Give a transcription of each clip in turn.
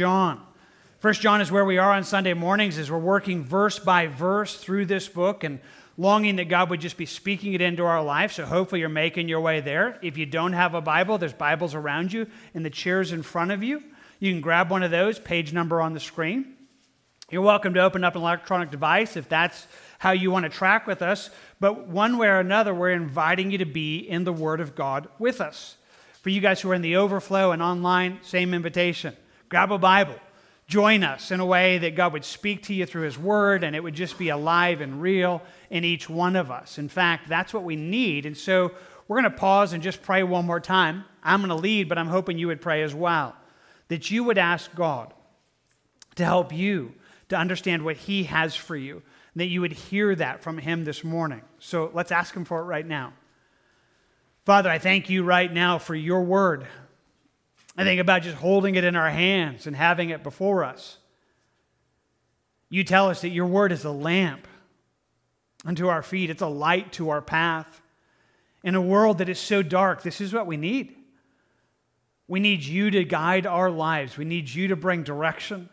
John. First John is where we are on Sunday mornings as we're working verse by verse through this book and longing that God would just be speaking it into our life. So hopefully you're making your way there. If you don't have a Bible, there's Bibles around you in the chairs in front of you. You can grab one of those, page number on the screen. You're welcome to open up an electronic device if that's how you want to track with us. But one way or another, we're inviting you to be in the Word of God with us. For you guys who are in the overflow and online, same invitation. Grab a Bible. Join us in a way that God would speak to you through His Word and it would just be alive and real in each one of us. In fact, that's what we need. And so we're going to pause and just pray one more time. I'm going to lead, but I'm hoping you would pray as well. That you would ask God to help you to understand what He has for you, that you would hear that from Him this morning. So let's ask Him for it right now. Father, I thank you right now for your word. I think about just holding it in our hands and having it before us. You tell us that your word is a lamp unto our feet, it's a light to our path. In a world that is so dark, this is what we need. We need you to guide our lives. We need you to bring direction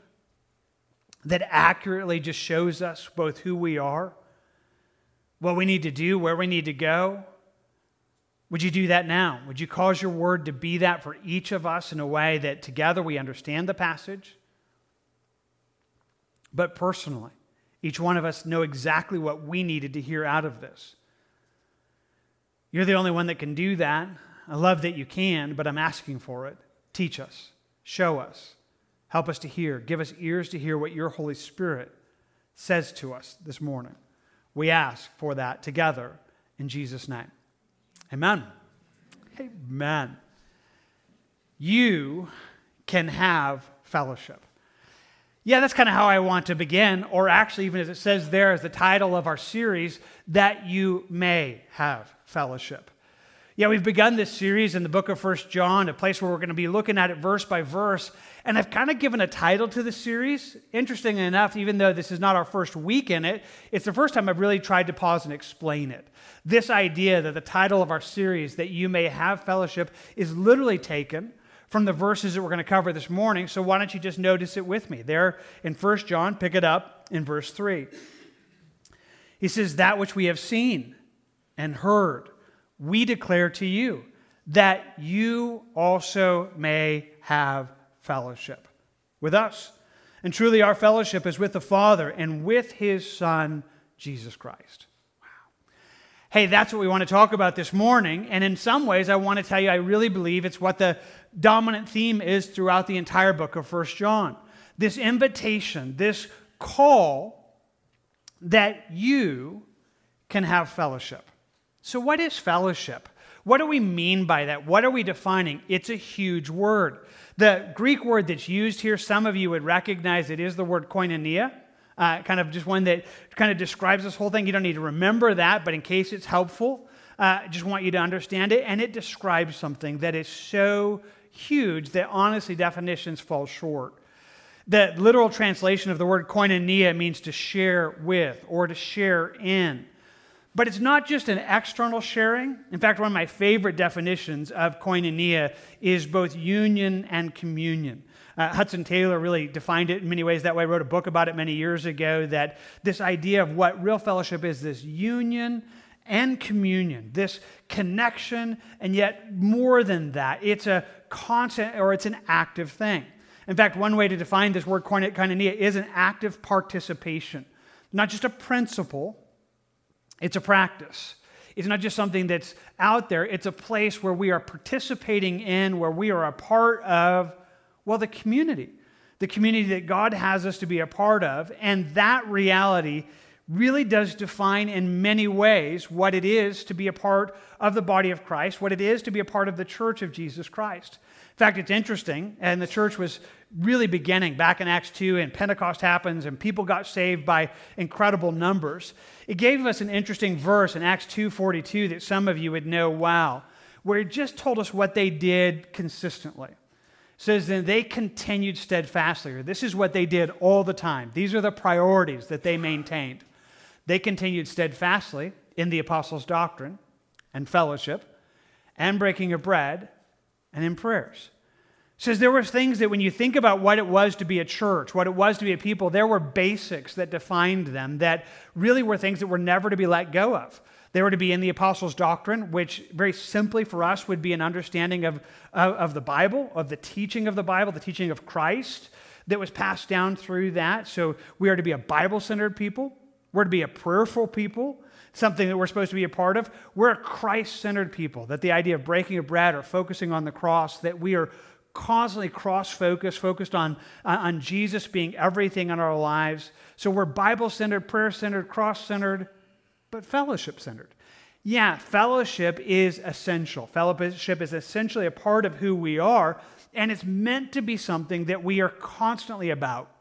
that accurately just shows us both who we are, what we need to do, where we need to go. Would you do that now? Would you cause your word to be that for each of us in a way that together we understand the passage? But personally, each one of us know exactly what we needed to hear out of this. You're the only one that can do that. I love that you can, but I'm asking for it. Teach us, show us, help us to hear, give us ears to hear what your Holy Spirit says to us this morning. We ask for that together in Jesus' name. Amen. Amen. You can have fellowship. Yeah, that's kind of how I want to begin, or actually, even as it says there as the title of our series, that you may have fellowship. Yeah, we've begun this series in the book of First John, a place where we're going to be looking at it verse by verse. And I've kind of given a title to the series. Interestingly enough, even though this is not our first week in it, it's the first time I've really tried to pause and explain it. This idea that the title of our series, that you may have fellowship, is literally taken from the verses that we're going to cover this morning. So why don't you just notice it with me? There in First John, pick it up in verse 3. He says, That which we have seen and heard, we declare to you, that you also may have fellowship with us. And truly, our fellowship is with the Father and with his Son, Jesus Christ. Wow. Hey, that's what we want to talk about this morning. And in some ways, I want to tell you, I really believe it's what the dominant theme is throughout the entire book of First John. This invitation, this call that you can have fellowship. So, what is fellowship? What do we mean by that? What are we defining? It's a huge word. The Greek word that's used here, some of you would recognize it is the word koinonia uh, kind of just one that kind of describes this whole thing. You don't need to remember that, but in case it's helpful, uh, I just want you to understand it. And it describes something that is so huge that honestly definitions fall short. The literal translation of the word koinonia means to share with or to share in. But it's not just an external sharing. In fact, one of my favorite definitions of koinonia is both union and communion. Uh, Hudson Taylor really defined it in many ways that way, wrote a book about it many years ago. That this idea of what real fellowship is this union and communion, this connection, and yet more than that, it's a constant or it's an active thing. In fact, one way to define this word koinonia is an active participation, not just a principle, it's a practice. It's not just something that's out there, it's a place where we are participating in, where we are a part of well, the community, the community that God has us to be a part of. And that reality really does define in many ways what it is to be a part of the body of Christ, what it is to be a part of the church of Jesus Christ. In fact, it's interesting, and the church was really beginning back in Acts 2, and Pentecost happens, and people got saved by incredible numbers. It gave us an interesting verse in Acts 2:42 that some of you would know wow, where it just told us what they did consistently says then they continued steadfastly. This is what they did all the time. These are the priorities that they maintained. They continued steadfastly in the apostles' doctrine and fellowship and breaking of bread and in prayers. Says there were things that when you think about what it was to be a church, what it was to be a people, there were basics that defined them that really were things that were never to be let go of. They were to be in the apostles' doctrine, which very simply for us would be an understanding of, of, of the Bible, of the teaching of the Bible, the teaching of Christ that was passed down through that. So we are to be a Bible centered people, we're to be a prayerful people something that we're supposed to be a part of. We're a Christ centered people, that the idea of breaking a bread or focusing on the cross, that we are constantly cross focused, focused on, on Jesus being everything in our lives. So we're Bible centered, prayer centered, cross centered, but fellowship centered. Yeah, fellowship is essential. Fellowship is essentially a part of who we are, and it's meant to be something that we are constantly about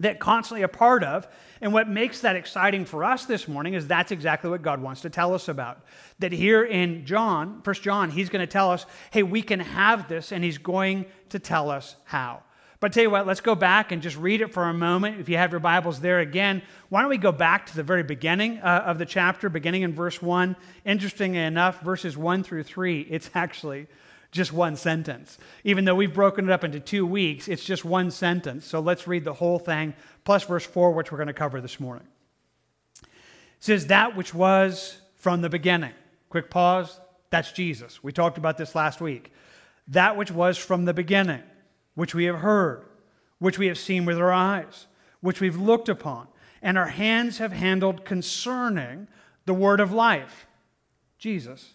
that constantly a part of. And what makes that exciting for us this morning is that's exactly what God wants to tell us about. That here in John, First John, he's going to tell us, hey, we can have this, and he's going to tell us how. But I tell you what, let's go back and just read it for a moment. If you have your Bibles there again, why don't we go back to the very beginning uh, of the chapter, beginning in verse 1. Interestingly enough, verses 1 through 3, it's actually just one sentence. Even though we've broken it up into two weeks, it's just one sentence. So let's read the whole thing, plus verse 4, which we're going to cover this morning. It says, That which was from the beginning. Quick pause. That's Jesus. We talked about this last week. That which was from the beginning, which we have heard, which we have seen with our eyes, which we've looked upon, and our hands have handled concerning the word of life. Jesus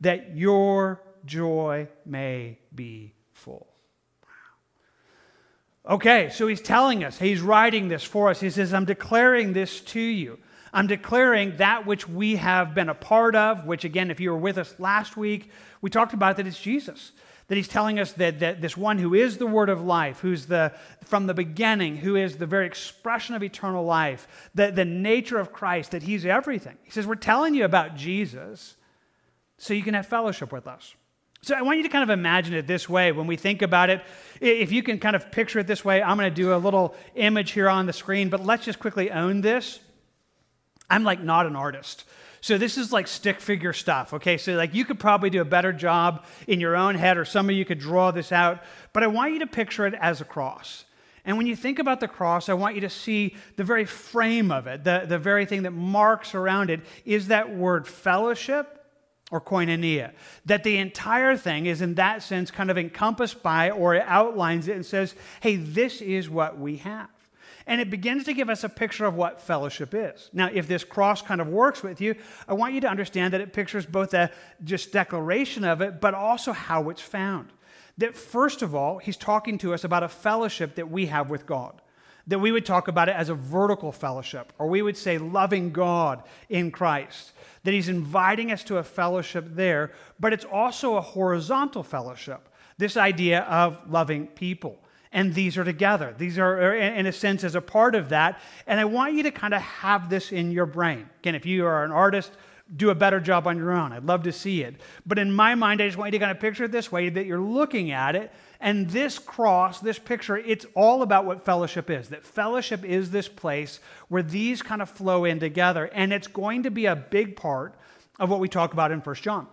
that your joy may be full. Okay, so he's telling us, he's writing this for us. He says, I'm declaring this to you. I'm declaring that which we have been a part of, which, again, if you were with us last week, we talked about that it's Jesus. That he's telling us that, that this one who is the word of life, who's the from the beginning, who is the very expression of eternal life, the, the nature of Christ, that he's everything. He says, We're telling you about Jesus so you can have fellowship with us. So I want you to kind of imagine it this way when we think about it. If you can kind of picture it this way, I'm going to do a little image here on the screen, but let's just quickly own this. I'm like not an artist. So this is like stick figure stuff, okay? So like you could probably do a better job in your own head or some of you could draw this out, but I want you to picture it as a cross. And when you think about the cross, I want you to see the very frame of it, the, the very thing that marks around it is that word fellowship or koinonia. That the entire thing is, in that sense, kind of encompassed by or it outlines it and says, hey, this is what we have. And it begins to give us a picture of what fellowship is. Now, if this cross kind of works with you, I want you to understand that it pictures both a just declaration of it, but also how it's found. That first of all, he's talking to us about a fellowship that we have with God that we would talk about it as a vertical fellowship, or we would say loving God in Christ. That He's inviting us to a fellowship there, but it's also a horizontal fellowship. This idea of loving people. And these are together. These are, uh, in a sense, as a part of that. And I want you to kind of have this in your brain. Again, if you are an artist, do a better job on your own. I'd love to see it. But in my mind, I just want you to kind of picture it this way that you're looking at it and this cross, this picture, it's all about what fellowship is. That fellowship is this place where these kind of flow in together. And it's going to be a big part of what we talk about in 1 John.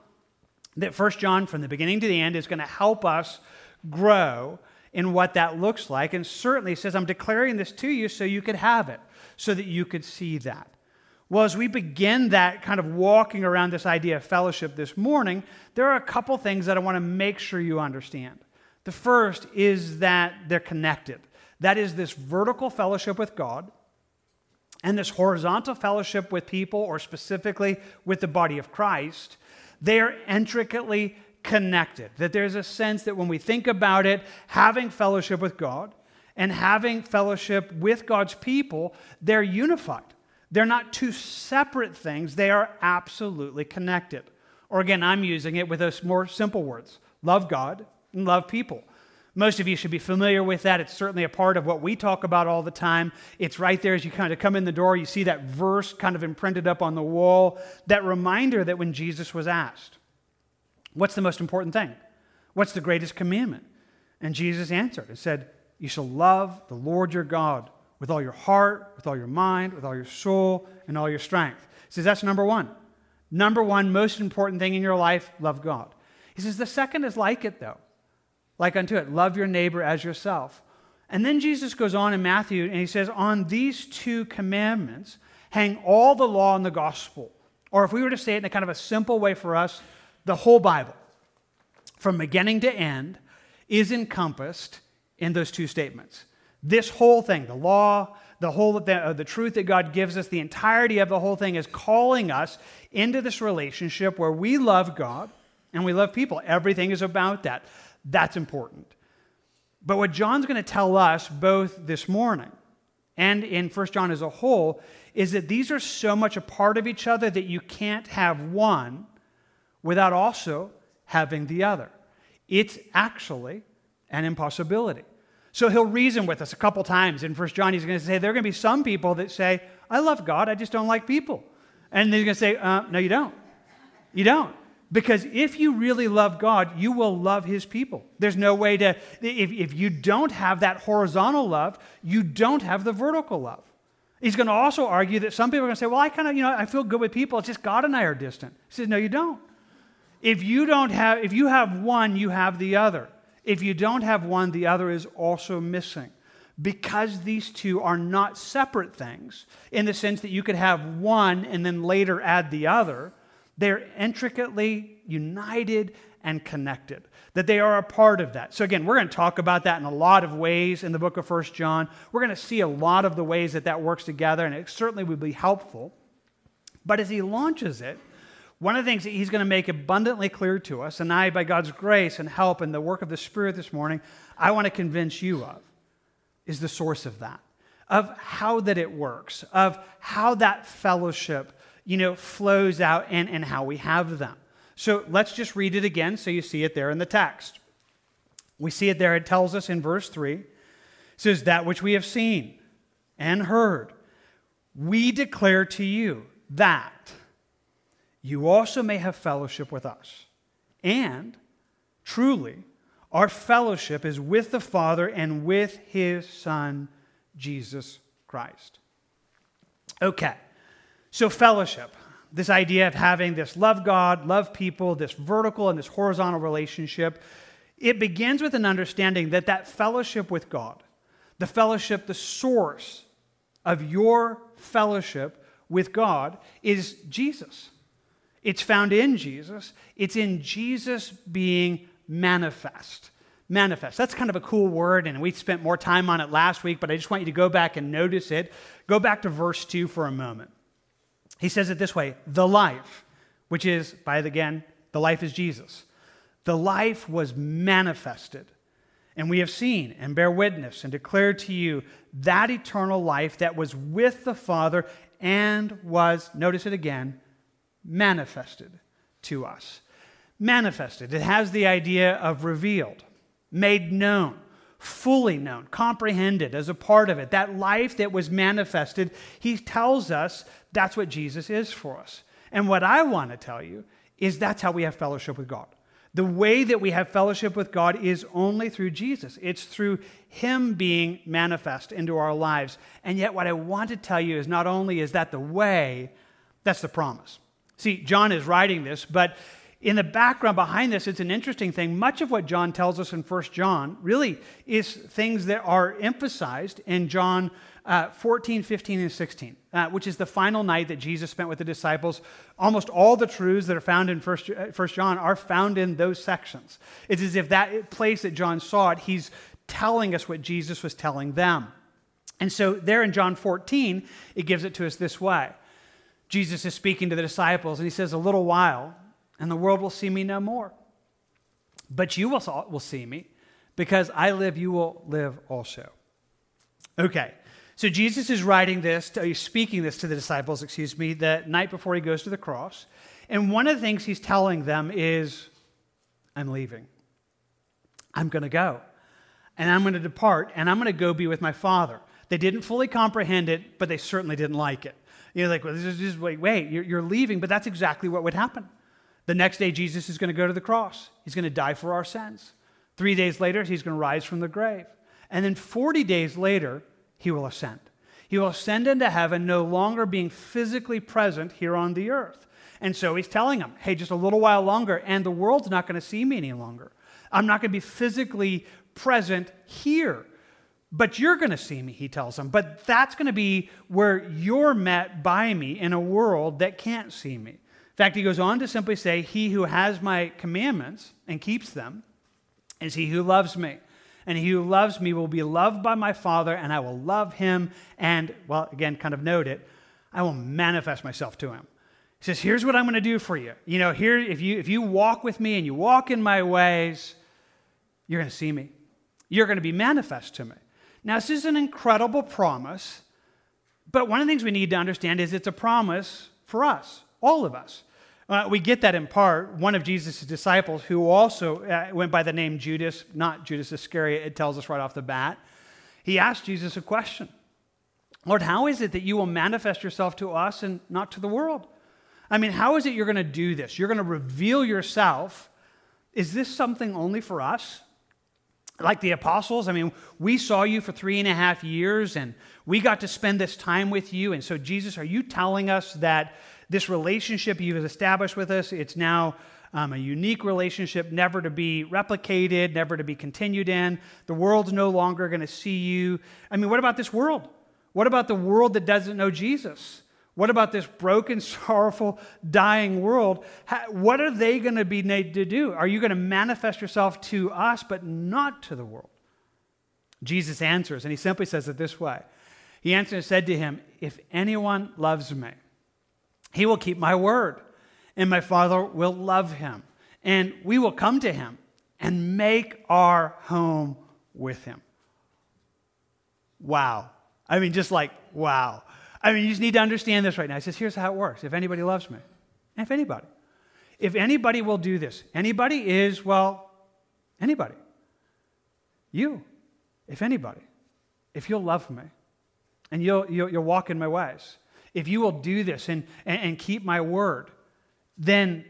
That 1 John, from the beginning to the end, is going to help us grow in what that looks like. And certainly says, I'm declaring this to you so you could have it, so that you could see that. Well, as we begin that kind of walking around this idea of fellowship this morning, there are a couple things that I want to make sure you understand. The first is that they're connected. That is this vertical fellowship with God and this horizontal fellowship with people, or specifically with the body of Christ. They are intricately connected. That there's a sense that when we think about it, having fellowship with God and having fellowship with God's people, they're unified. They're not two separate things, they are absolutely connected. Or again, I'm using it with those more simple words love God and love people. Most of you should be familiar with that. It's certainly a part of what we talk about all the time. It's right there as you kind of come in the door. You see that verse kind of imprinted up on the wall, that reminder that when Jesus was asked, What's the most important thing? What's the greatest commandment? And Jesus answered and said, You shall love the Lord your God with all your heart, with all your mind, with all your soul, and all your strength. He says, That's number one. Number one, most important thing in your life, love God. He says, The second is like it, though like unto it. Love your neighbor as yourself. And then Jesus goes on in Matthew and he says, On these two commandments hang all the law and the gospel. Or if we were to say it in a kind of a simple way for us, the whole Bible, from beginning to end, is encompassed in those two statements. This whole thing, the law, the whole the, uh, the truth that God gives us, the entirety of the whole thing is calling us into this relationship where we love God and we love people. Everything is about that. That's important. But what John's going to tell us both this morning and in 1 John as a whole is that these are so much a part of each other that you can't have one without also having the other. It's actually an impossibility. So he'll reason with us a couple times in 1 John. He's going to say, There are going to be some people that say, I love God, I just don't like people. And he's going to say, uh, No, you don't. You don't. Because if you really love God, you will love his people. There's no way to, if, if you don't have that horizontal love, you don't have the vertical love. He's going to also argue that some people are going to say, well, I kind of, you know, I feel good with people. It's just God and I are distant. He says, no, you don't. If you don't have, if you have one, you have the other. If you don't have one, the other is also missing. Because these two are not separate things in the sense that you could have one and then later add the other they're intricately united and connected, that they are a part of that. So, again, we're going to talk about that in a lot of ways in the book of First John. We're going to see a lot of the ways that that works together, and it certainly would be helpful. But as he launches it, one of the things that he's going to make abundantly clear to us, and I, by God's grace and help and the work of the Spirit this morning, I want to convince you of, is the source of that, of how that it works, of how that fellowship you know, flows out and, and how we have them. So let's just read it again so you see it there in the text. We see it there. It tells us in verse 3 it says, That which we have seen and heard, we declare to you that you also may have fellowship with us. And truly, our fellowship is with the Father and with his Son, Jesus Christ. Okay. So, fellowship, this idea of having this love God, love people, this vertical and this horizontal relationship, it begins with an understanding that that fellowship with God, the fellowship, the source of your fellowship with God is Jesus. It's found in Jesus. It's in Jesus being manifest. Manifest. That's kind of a cool word, and we spent more time on it last week, but I just want you to go back and notice it. Go back to verse 2 for a moment. He says it this way the life, which is, by the, again, the life is Jesus. The life was manifested. And we have seen and bear witness and declare to you that eternal life that was with the Father and was, notice it again, manifested to us. Manifested. It has the idea of revealed, made known, fully known, comprehended as a part of it. That life that was manifested, he tells us that's what Jesus is for us. And what I want to tell you is that's how we have fellowship with God. The way that we have fellowship with God is only through Jesus. It's through Him being manifest into our lives. And yet, what I want to tell you is not only is that the way, that's the promise. See, John is writing this, but in the background behind this, it's an interesting thing. Much of what John tells us in 1 John really is things that are emphasized in John uh, 14, 15, and 16, uh, which is the final night that Jesus spent with the disciples. Almost all the truths that are found in First, uh, First John are found in those sections. It's as if that place that John saw it, he's telling us what Jesus was telling them. And so, there in John 14, it gives it to us this way Jesus is speaking to the disciples, and he says, A little while, and the world will see me no more. But you will, will see me, because I live, you will live also. Okay, so Jesus is writing this, to, he's speaking this to the disciples, excuse me, the night before he goes to the cross. And one of the things he's telling them is, I'm leaving. I'm going to go. and I'm going to depart, and I'm going to go be with my Father. They didn't fully comprehend it, but they certainly didn't like it. You're like, well, this is just, wait, wait, you're, you're leaving, but that's exactly what would happen. The next day, Jesus is going to go to the cross. He's going to die for our sins. Three days later, he's going to rise from the grave. And then 40 days later, he will ascend. He will ascend into heaven, no longer being physically present here on the earth. And so he's telling them, hey, just a little while longer, and the world's not going to see me any longer. I'm not going to be physically present here. But you're going to see me, he tells them. But that's going to be where you're met by me in a world that can't see me. In fact, he goes on to simply say, He who has my commandments and keeps them is he who loves me. And he who loves me will be loved by my Father, and I will love him. And, well, again, kind of note it, I will manifest myself to him. He says, Here's what I'm going to do for you. You know, here, if you, if you walk with me and you walk in my ways, you're going to see me. You're going to be manifest to me. Now, this is an incredible promise, but one of the things we need to understand is it's a promise for us, all of us. Uh, we get that in part. One of Jesus' disciples, who also uh, went by the name Judas, not Judas Iscariot, it tells us right off the bat, he asked Jesus a question Lord, how is it that you will manifest yourself to us and not to the world? I mean, how is it you're going to do this? You're going to reveal yourself. Is this something only for us? like the apostles. I mean, we saw you for three and a half years and we got to spend this time with you. And so, Jesus, are you telling us that this relationship you've established with us, it's now um, a unique relationship, never to be replicated, never to be continued in? The world's no longer going to see you. I mean, what about this world? What about the world that doesn't know Jesus? What about this broken, sorrowful, dying world? what are they going to be made to do? Are you going to manifest yourself to us, but not to the world? Jesus answers, and he simply says it this way He answered and said to him, If anyone loves me, he will keep my word, and my Father will love him, and we will come to him and make our home with him. Wow. I mean, just like, wow. I mean, you just need to understand this right now. He says, here's how it works. If anybody loves me, if anybody, if anybody will do this, anybody is, well, anybody. You, if anybody, if you'll love me and you'll, you'll, you'll walk in my ways, if you will do this and, and, and keep my word, then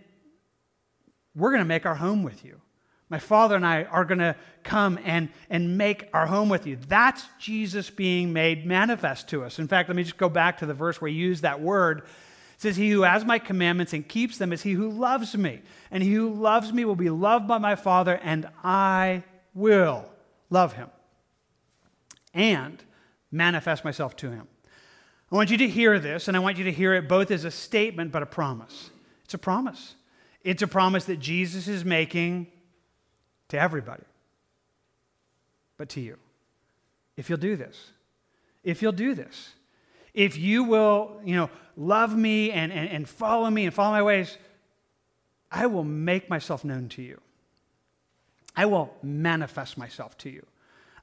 we're going to make our home with you. My Father and I are going to come and, and make our home with you. That's Jesus being made manifest to us. In fact, let me just go back to the verse where he used that word. It says, He who has my commandments and keeps them is he who loves me. And he who loves me will be loved by my Father, and I will love him and manifest myself to him. I want you to hear this, and I want you to hear it both as a statement but a promise. It's a promise. It's a promise that Jesus is making to everybody, but to you. If you'll do this, if you'll do this, if you will, you know, love me and, and, and follow me and follow my ways, I will make myself known to you. I will manifest myself to you.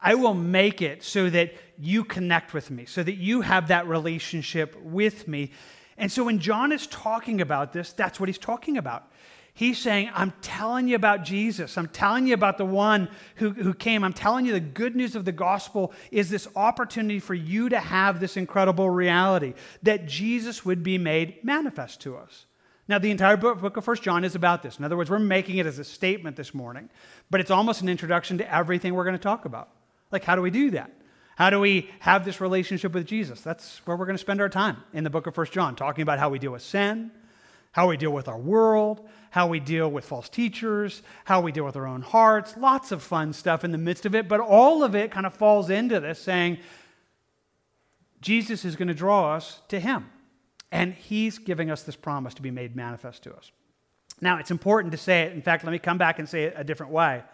I will make it so that you connect with me, so that you have that relationship with me. And so when John is talking about this, that's what he's talking about. He's saying, I'm telling you about Jesus. I'm telling you about the one who, who came. I'm telling you the good news of the gospel is this opportunity for you to have this incredible reality that Jesus would be made manifest to us. Now, the entire book, of First John is about this. In other words, we're making it as a statement this morning, but it's almost an introduction to everything we're going to talk about. Like, how do we do that? How do we have this relationship with Jesus? That's where we're going to spend our time in the book of First John, talking about how we deal with sin, how we deal with our world, how we deal with false teachers, how we deal with our own hearts, lots of fun stuff in the midst of it, but all of it kind of falls into this saying, Jesus is going to draw us to Him. And He's giving us this promise to be made manifest to us. Now, it's important to say it. In fact, let me come back and say it a different way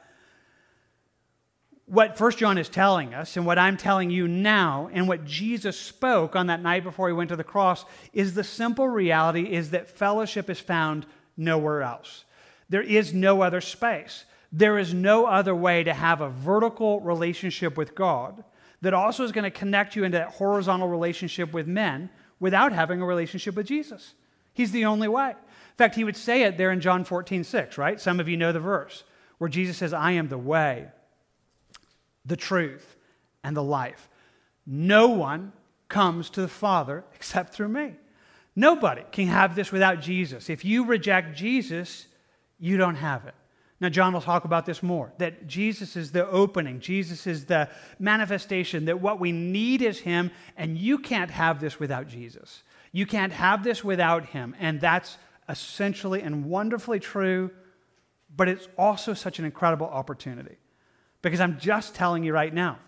what First John is telling us, and what I'm telling you now, and what Jesus spoke on that night before he went to the cross, is the simple reality is that fellowship is found nowhere else. There is no other space. There is no other way to have a vertical relationship with God that also is going to connect you into that horizontal relationship with men without having a relationship with Jesus. He's the only way. In fact, he would say it there in John 14, 6, right? Some of you know the verse where Jesus says, I am the way, the truth, and the life. No one comes to the Father except through me. Nobody can have this without Jesus. If you reject Jesus, you don't have it. Now, John will talk about this more that Jesus is the opening, Jesus is the manifestation, that what we need is Him, and you can't have this without Jesus. You can't have this without Him. And that's essentially and wonderfully true, but it's also such an incredible opportunity. Because I'm just telling you right now,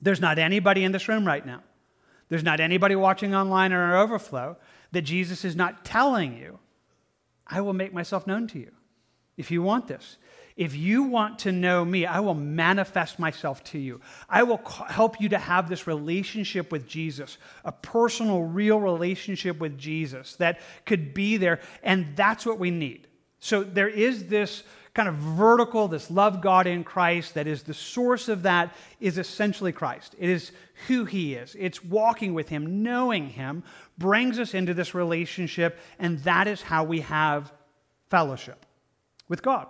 there's not anybody in this room right now, there's not anybody watching online or our overflow that Jesus is not telling you, I will make myself known to you if you want this. If you want to know me, I will manifest myself to you. I will help you to have this relationship with Jesus, a personal, real relationship with Jesus that could be there. And that's what we need. So there is this kind of vertical, this love God in Christ, that is the source of that is essentially Christ. It is who He is. It's walking with Him, knowing Him, brings us into this relationship, and that is how we have fellowship with God.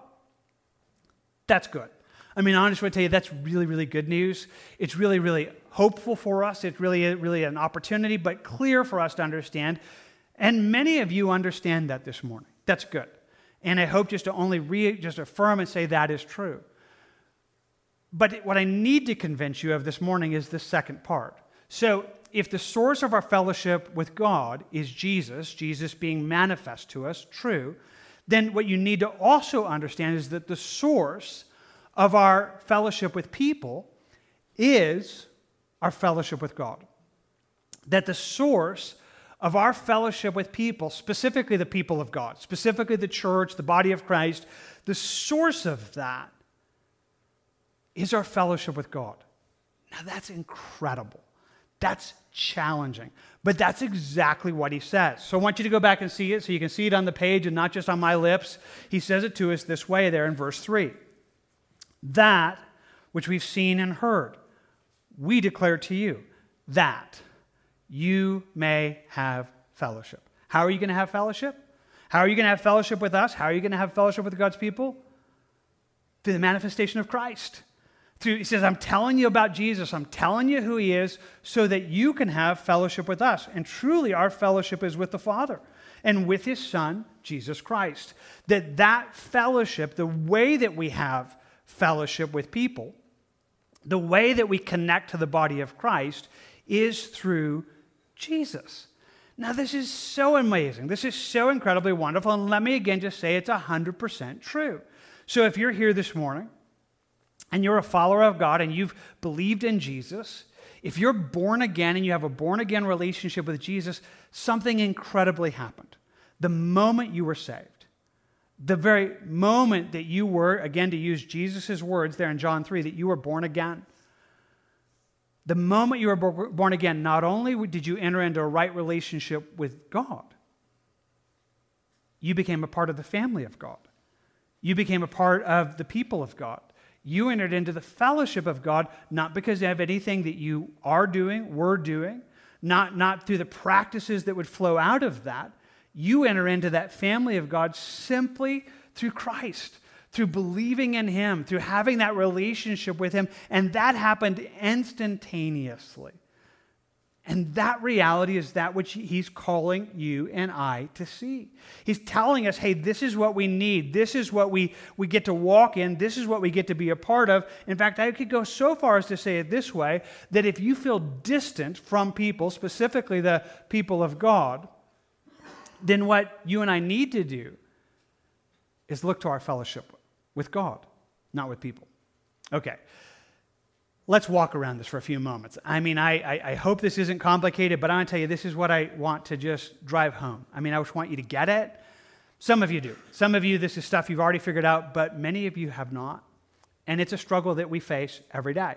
That's good. I mean, honestly, I tell you, that's really, really good news. It's really, really hopeful for us. It's really, really an opportunity, but clear for us to understand. And many of you understand that this morning. That's good. And I hope just to only re- just affirm and say that is true. But what I need to convince you of this morning is the second part. So, if the source of our fellowship with God is Jesus, Jesus being manifest to us, true, then what you need to also understand is that the source of our fellowship with people is our fellowship with God. That the source of our fellowship with people, specifically the people of God, specifically the church, the body of Christ, the source of that is our fellowship with God. Now that's incredible. That's challenging. But that's exactly what he says. So I want you to go back and see it so you can see it on the page and not just on my lips. He says it to us this way there in verse 3 That which we've seen and heard, we declare to you, that you may have fellowship. How are you going to have fellowship? How are you going to have fellowship with us? How are you going to have fellowship with God's people? Through the manifestation of Christ through, he says, I'm telling you about Jesus. I'm telling you who he is so that you can have fellowship with us. And truly, our fellowship is with the Father and with his Son, Jesus Christ. That that fellowship, the way that we have fellowship with people, the way that we connect to the body of Christ is through Jesus. Now, this is so amazing. This is so incredibly wonderful. And let me again just say it's 100% true. So if you're here this morning, and you're a follower of God and you've believed in Jesus, if you're born again and you have a born again relationship with Jesus, something incredibly happened. The moment you were saved, the very moment that you were, again, to use Jesus' words there in John 3, that you were born again. The moment you were born again, not only did you enter into a right relationship with God, you became a part of the family of God. You became a part of the people of God. You entered into the fellowship of God not because of anything that you are doing, were doing, not, not through the practices that would flow out of that. You enter into that family of God simply through Christ, through believing in Him, through having that relationship with Him. And that happened instantaneously. And that reality is that which he's calling you and I to see. He's telling us, hey, this is what we need. This is what we, we get to walk in. This is what we get to be a part of. In fact, I could go so far as to say it this way that if you feel distant from people, specifically the people of God, then what you and I need to do is look to our fellowship with God, not with people. Okay let's walk around this for a few moments. I mean, I, I, I hope this isn't complicated, but I'm going to tell you, this is what I want to just drive home. I mean, I just want you to get it. Some of you do. Some of you, this is stuff you've already figured out, but many of you have not. And it's a struggle that we face every day.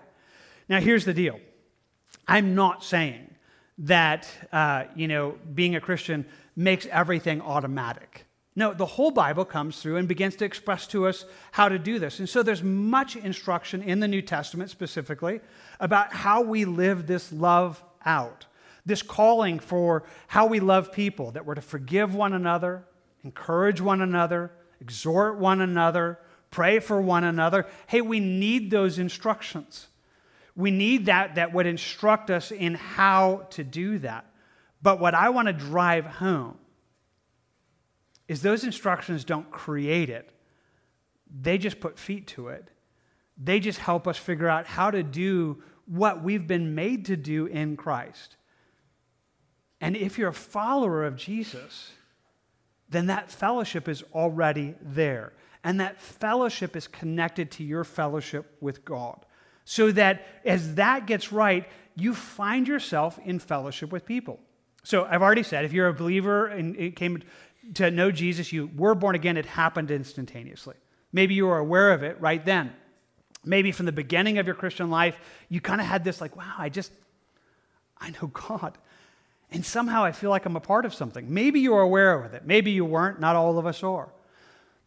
Now, here's the deal I'm not saying that, uh, you know, being a Christian makes everything automatic. No, the whole Bible comes through and begins to express to us how to do this. And so there's much instruction in the New Testament specifically about how we live this love out, this calling for how we love people, that we're to forgive one another, encourage one another, exhort one another, pray for one another. Hey, we need those instructions. We need that that would instruct us in how to do that. But what I want to drive home is those instructions don't create it, they just put feet to it. They just help us figure out how to do what we've been made to do in Christ. And if you're a follower of Jesus, then that fellowship is already there. And that fellowship is connected to your fellowship with God. So that as that gets right, you find yourself in fellowship with people. So I've already said, if you're a believer and it came to know Jesus, you were born again, it happened instantaneously. Maybe you were aware of it right then. Maybe from the beginning of your Christian life, you kind of had this like, wow, I just, I know God. And somehow I feel like I'm a part of something. Maybe you were aware of it. Maybe you weren't. Not all of us are.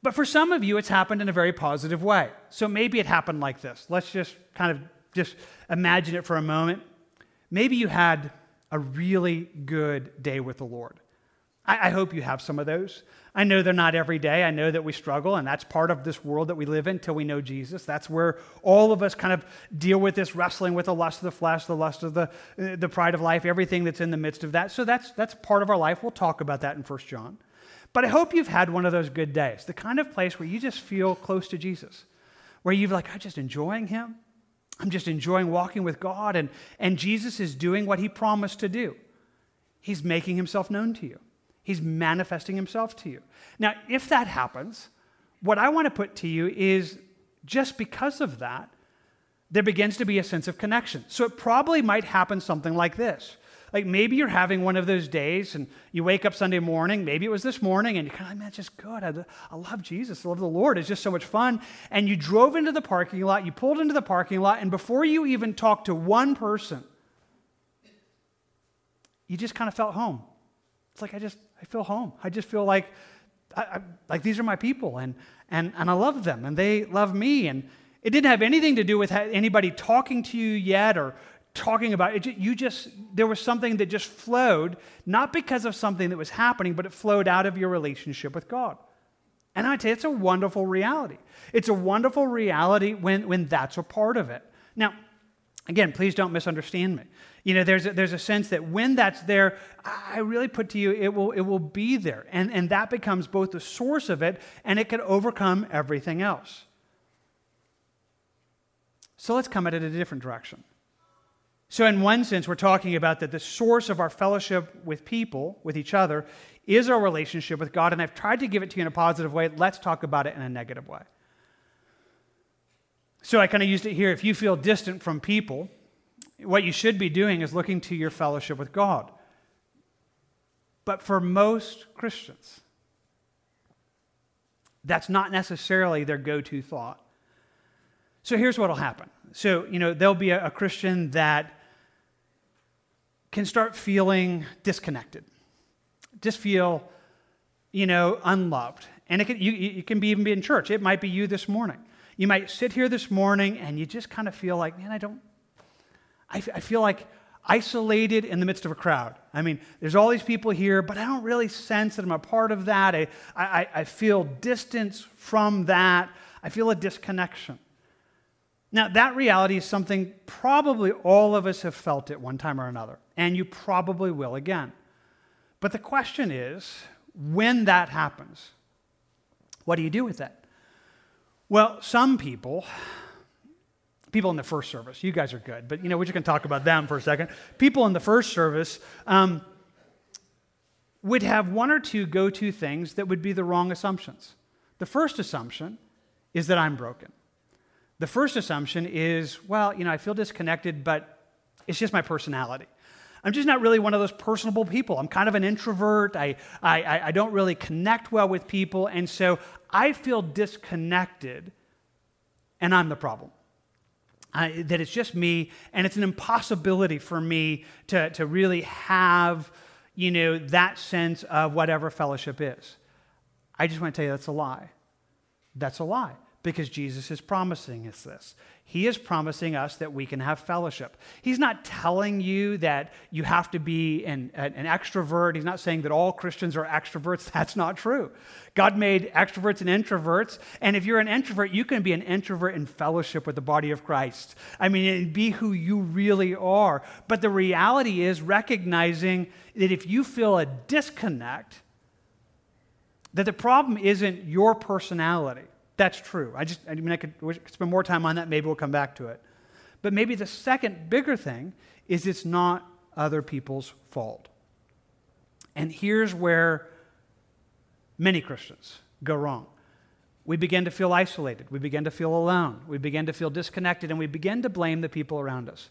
But for some of you, it's happened in a very positive way. So maybe it happened like this. Let's just kind of just imagine it for a moment. Maybe you had a really good day with the Lord. I, I hope you have some of those. I know they're not every day. I know that we struggle, and that's part of this world that we live in till we know Jesus. That's where all of us kind of deal with this wrestling with the lust of the flesh, the lust of the, uh, the pride of life, everything that's in the midst of that. So that's, that's part of our life. We'll talk about that in 1 John. But I hope you've had one of those good days, the kind of place where you just feel close to Jesus, where you've like, I'm just enjoying him. I'm just enjoying walking with God, and, and Jesus is doing what he promised to do. He's making himself known to you. He's manifesting himself to you. Now, if that happens, what I want to put to you is just because of that, there begins to be a sense of connection. So it probably might happen something like this. Like maybe you're having one of those days and you wake up Sunday morning, maybe it was this morning, and you're kind of like, man, it's just good. I, I love Jesus. I love the Lord. It's just so much fun. And you drove into the parking lot, you pulled into the parking lot, and before you even talked to one person, you just kind of felt home. It's like I just I feel home. I just feel like I, I, like these are my people and, and, and I love them and they love me. And it didn't have anything to do with anybody talking to you yet or talking about it. You just, there was something that just flowed, not because of something that was happening, but it flowed out of your relationship with God. And I tell you, it's a wonderful reality. It's a wonderful reality when, when that's a part of it. Now, again, please don't misunderstand me. You know, there's a, there's a sense that when that's there, I really put to you, it will, it will be there. And, and that becomes both the source of it and it can overcome everything else. So let's come at it a different direction. So, in one sense, we're talking about that the source of our fellowship with people, with each other, is our relationship with God. And I've tried to give it to you in a positive way. Let's talk about it in a negative way. So, I kind of used it here. If you feel distant from people, what you should be doing is looking to your fellowship with God. But for most Christians, that's not necessarily their go to thought. So here's what will happen. So, you know, there'll be a, a Christian that can start feeling disconnected, just feel, you know, unloved. And it can, you, you can be, even be in church. It might be you this morning. You might sit here this morning and you just kind of feel like, man, I don't, I, feel like isolated in the midst of a crowd. I mean, there's all these people here, but I don't really sense that I'm a part of that. I, I, I feel distance from that. I feel a disconnection. Now, that reality is something probably all of us have felt at one time or another, and you probably will again. But the question is when that happens, what do you do with that? Well, some people people in the first service. You guys are good, but you know we're just going to talk about them for a second. People in the first service um, would have one or two go-to things that would be the wrong assumptions. The first assumption is that I'm broken. The first assumption is, well, you know, I feel disconnected, but it's just my personality. I'm just not really one of those personable people. I'm kind of an introvert. I, I, I don't really connect well with people. And so I feel disconnected, and I'm the problem. I, that it's just me, and it's an impossibility for me to, to really have, you know, that sense of whatever fellowship is. I just want to tell you that's a lie. That's a lie. Because Jesus is promising us this. He is promising us that we can have fellowship. He's not telling you that you have to be an, an, extrovert. He's not saying that all Christians are extroverts. That's not true. God made extroverts and introverts. And if you're an introvert, you can be an introvert in fellowship with the body of Christ. I mean, be who you really are. But the reality is recognizing that if you feel a disconnect, that the problem isn't your personality that's true. I just, I mean, I could, spend more time on that. Maybe we'll come back to it. But maybe the second bigger thing is it's not other people's fault. And here's where many Christians go wrong. We begin to feel isolated. We begin to feel alone. We begin to feel disconnected, and we begin to blame the people around us.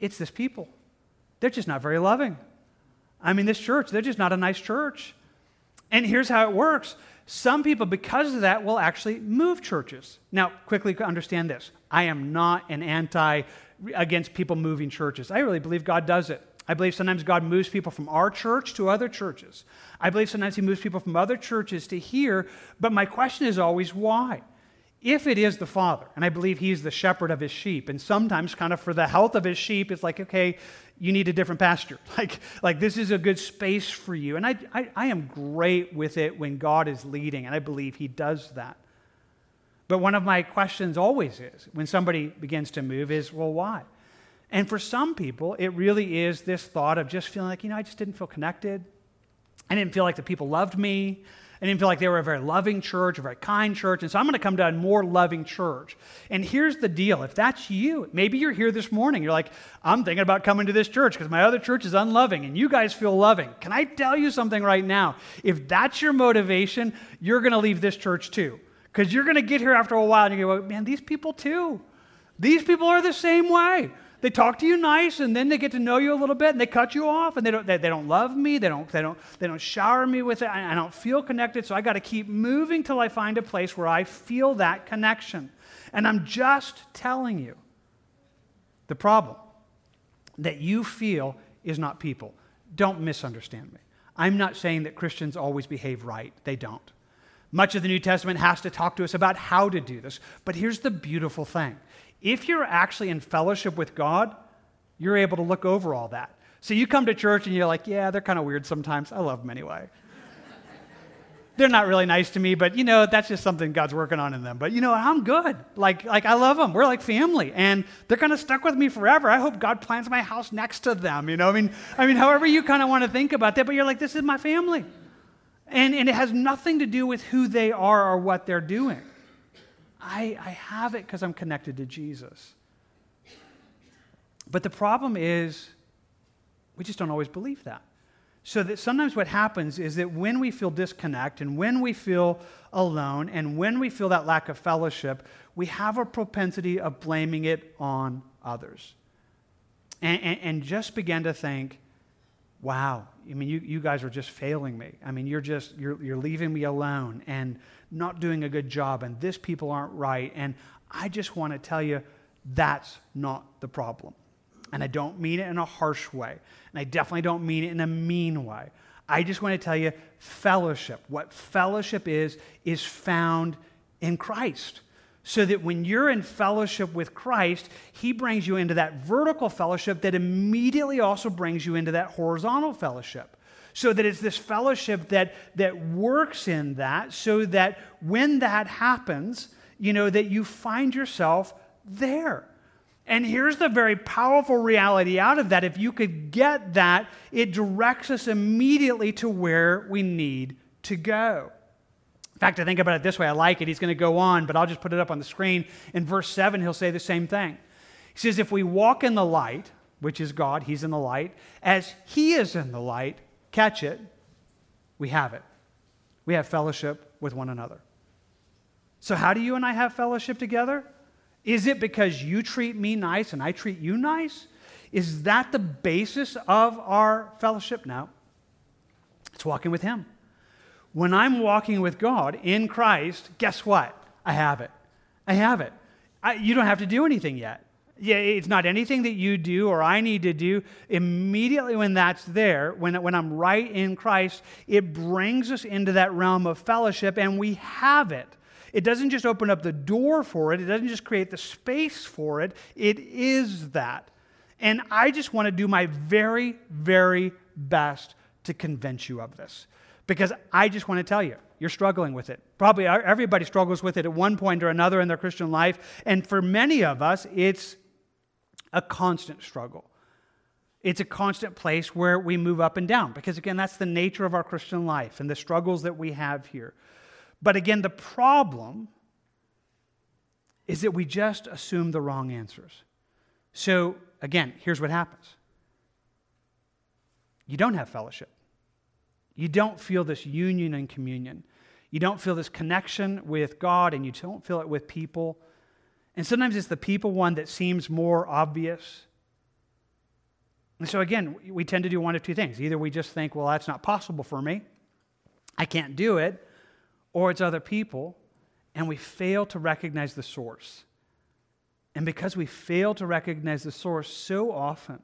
It's this people. They're just not very loving. I mean, this church, they're just not a nice church. And here's how it works some people, because of that, will actually move churches. Now, quickly understand this I am not an anti against people moving churches. I really believe God does it. I believe sometimes God moves people from our church to other churches. I believe sometimes He moves people from other churches to here, but my question is always why? If it is the Father, and I believe He's the shepherd of His sheep, and sometimes, kind of for the health of His sheep, it's like, okay, you need a different pasture. Like, like this is a good space for you. And I, I, I am great with it when God is leading, and I believe He does that. But one of my questions always is when somebody begins to move is, well, why? And for some people, it really is this thought of just feeling like, you know, I just didn't feel connected. I didn't feel like the people loved me. I didn't feel like they were a very loving church, a very kind church. And so I'm going to come to a more loving church. And here's the deal if that's you, maybe you're here this morning, you're like, I'm thinking about coming to this church because my other church is unloving and you guys feel loving. Can I tell you something right now? If that's your motivation, you're going to leave this church too. Because you're going to get here after a while and you go, man, these people too. These people are the same way. They talk to you nice, and then they get to know you a little bit, and they cut you off, and they don't, they, they don't love me. They don't, they, don't, they don't shower me with it. I, I don't feel connected, so I got to keep moving till I find a place where I feel that connection. And I'm just telling you the problem that you feel is not people. Don't misunderstand me. I'm not saying that Christians always behave right, they don't. Much of the New Testament has to talk to us about how to do this. But here's the beautiful thing if you're actually in fellowship with God, you're able to look over all that. So you come to church and you're like, yeah, they're kind of weird sometimes. I love them anyway. they're not really nice to me, but you know, that's just something God's working on in them. But you know, I'm good. Like, like I love them. We're like family, and they're kind of stuck with me forever. I hope God plants my house next to them. You know, I mean, I mean, however you kind of want to think about that, but you're like, this is my family, and and it has nothing to do with who they are or what they're doing. I, I have it because I'm connected to Jesus. But the problem is, we just don't always believe that. So that sometimes what happens is that when we feel disconnect and when we feel alone and when we feel that lack of fellowship, we have a propensity of blaming it on others. And, and, and just begin to think, wow, I mean, you, you guys are just failing me. I mean, you're just, you're, you're leaving me alone and not doing a good job, and this people aren't right. And I just want to tell you that's not the problem. And I don't mean it in a harsh way. And I definitely don't mean it in a mean way. I just want to tell you fellowship. What fellowship is, is found in Christ so that when you're in fellowship with Christ, He brings you into that vertical fellowship that immediately also brings you into that horizontal fellowship. So that it's this fellowship that, that works in that, so that when that happens, you know, that you find yourself there. And here's the very powerful reality out of that. If you could get that, it directs us immediately to where we need to go. In fact, I think about it this way. I like it. He's going to go on, but I'll just put it up on the screen. In verse 7, he'll say the same thing. He says, If we walk in the light, which is God, He's in the light, as He is in the light, catch it, we have it. We have fellowship with one another. So, how do you and I have fellowship together? Is it because you treat me nice and I treat you nice? Is that the basis of our fellowship? No. It's walking with Him. When I'm walking with God in Christ, guess what? I have it. I have it. I, you don't have to do anything yet. Yeah, it's not anything that you do or I need to do. Immediately when that's there, when, when I'm right in Christ, it brings us into that realm of fellowship and we have it. It doesn't just open up the door for it, it doesn't just create the space for it. It is that. And I just want to do my very, very best to convince you of this because I just want to tell you, you're struggling with it. Probably everybody struggles with it at one point or another in their Christian life. And for many of us, it's a constant struggle. It's a constant place where we move up and down because, again, that's the nature of our Christian life and the struggles that we have here. But again, the problem is that we just assume the wrong answers. So, again, here's what happens you don't have fellowship. You don't feel this union and communion. You don't feel this connection with God, and you don't feel it with people. And sometimes it's the people one that seems more obvious. And so, again, we tend to do one of two things. Either we just think, well, that's not possible for me, I can't do it, or it's other people, and we fail to recognize the source. And because we fail to recognize the source so often,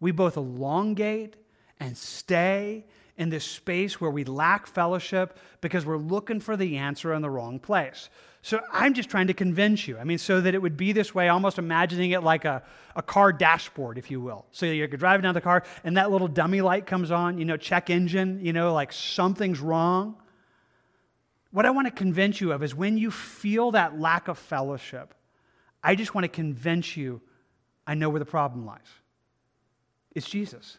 we both elongate and stay in this space where we lack fellowship because we're looking for the answer in the wrong place. So I'm just trying to convince you. I mean, so that it would be this way, almost imagining it like a, a car dashboard, if you will. So you're driving down the car and that little dummy light comes on, you know, check engine, you know, like something's wrong. What I want to convince you of is when you feel that lack of fellowship, I just want to convince you I know where the problem lies. It's Jesus.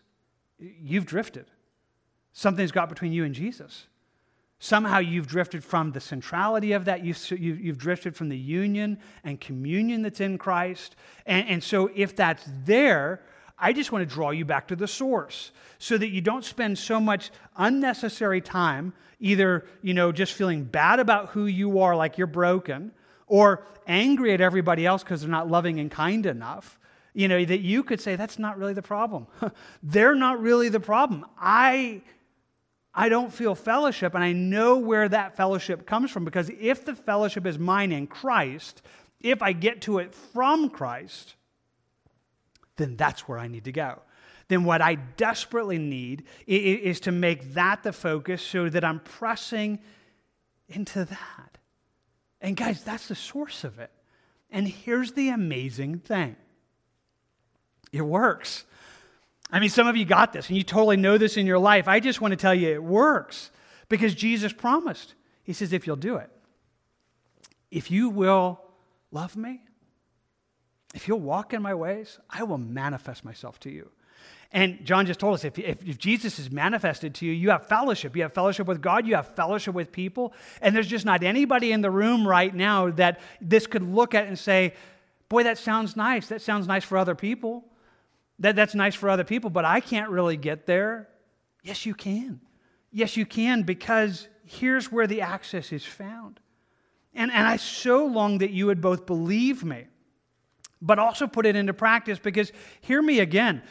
You've drifted. Something's got between you and Jesus. Somehow you've drifted from the centrality of that. You've, you've drifted from the union and communion that's in Christ. And, and so, if that's there, I just want to draw you back to the source so that you don't spend so much unnecessary time either, you know, just feeling bad about who you are, like you're broken, or angry at everybody else because they're not loving and kind enough. You know, that you could say, that's not really the problem. they're not really the problem. I I don't feel fellowship, and I know where that fellowship comes from because if the fellowship is mine in Christ, if I get to it from Christ, then that's where I need to go. Then what I desperately need is to make that the focus so that I'm pressing into that. And guys, that's the source of it. And here's the amazing thing it works. I mean, some of you got this and you totally know this in your life. I just want to tell you it works because Jesus promised. He says, if you'll do it, if you will love me, if you'll walk in my ways, I will manifest myself to you. And John just told us if, if, if, Jesus is manifested to you, you have fellowship. You have fellowship with God, you have fellowship with people. And there's just not anybody in the room right now that this could look at and say, Boy, that sounds nice. That sounds nice for other people. That, that's nice for other people, but I can't really get there. Yes, you can. Yes, you can, because here's where the access is found. And, and I so long that you would both believe me, but also put it into practice, because hear me again,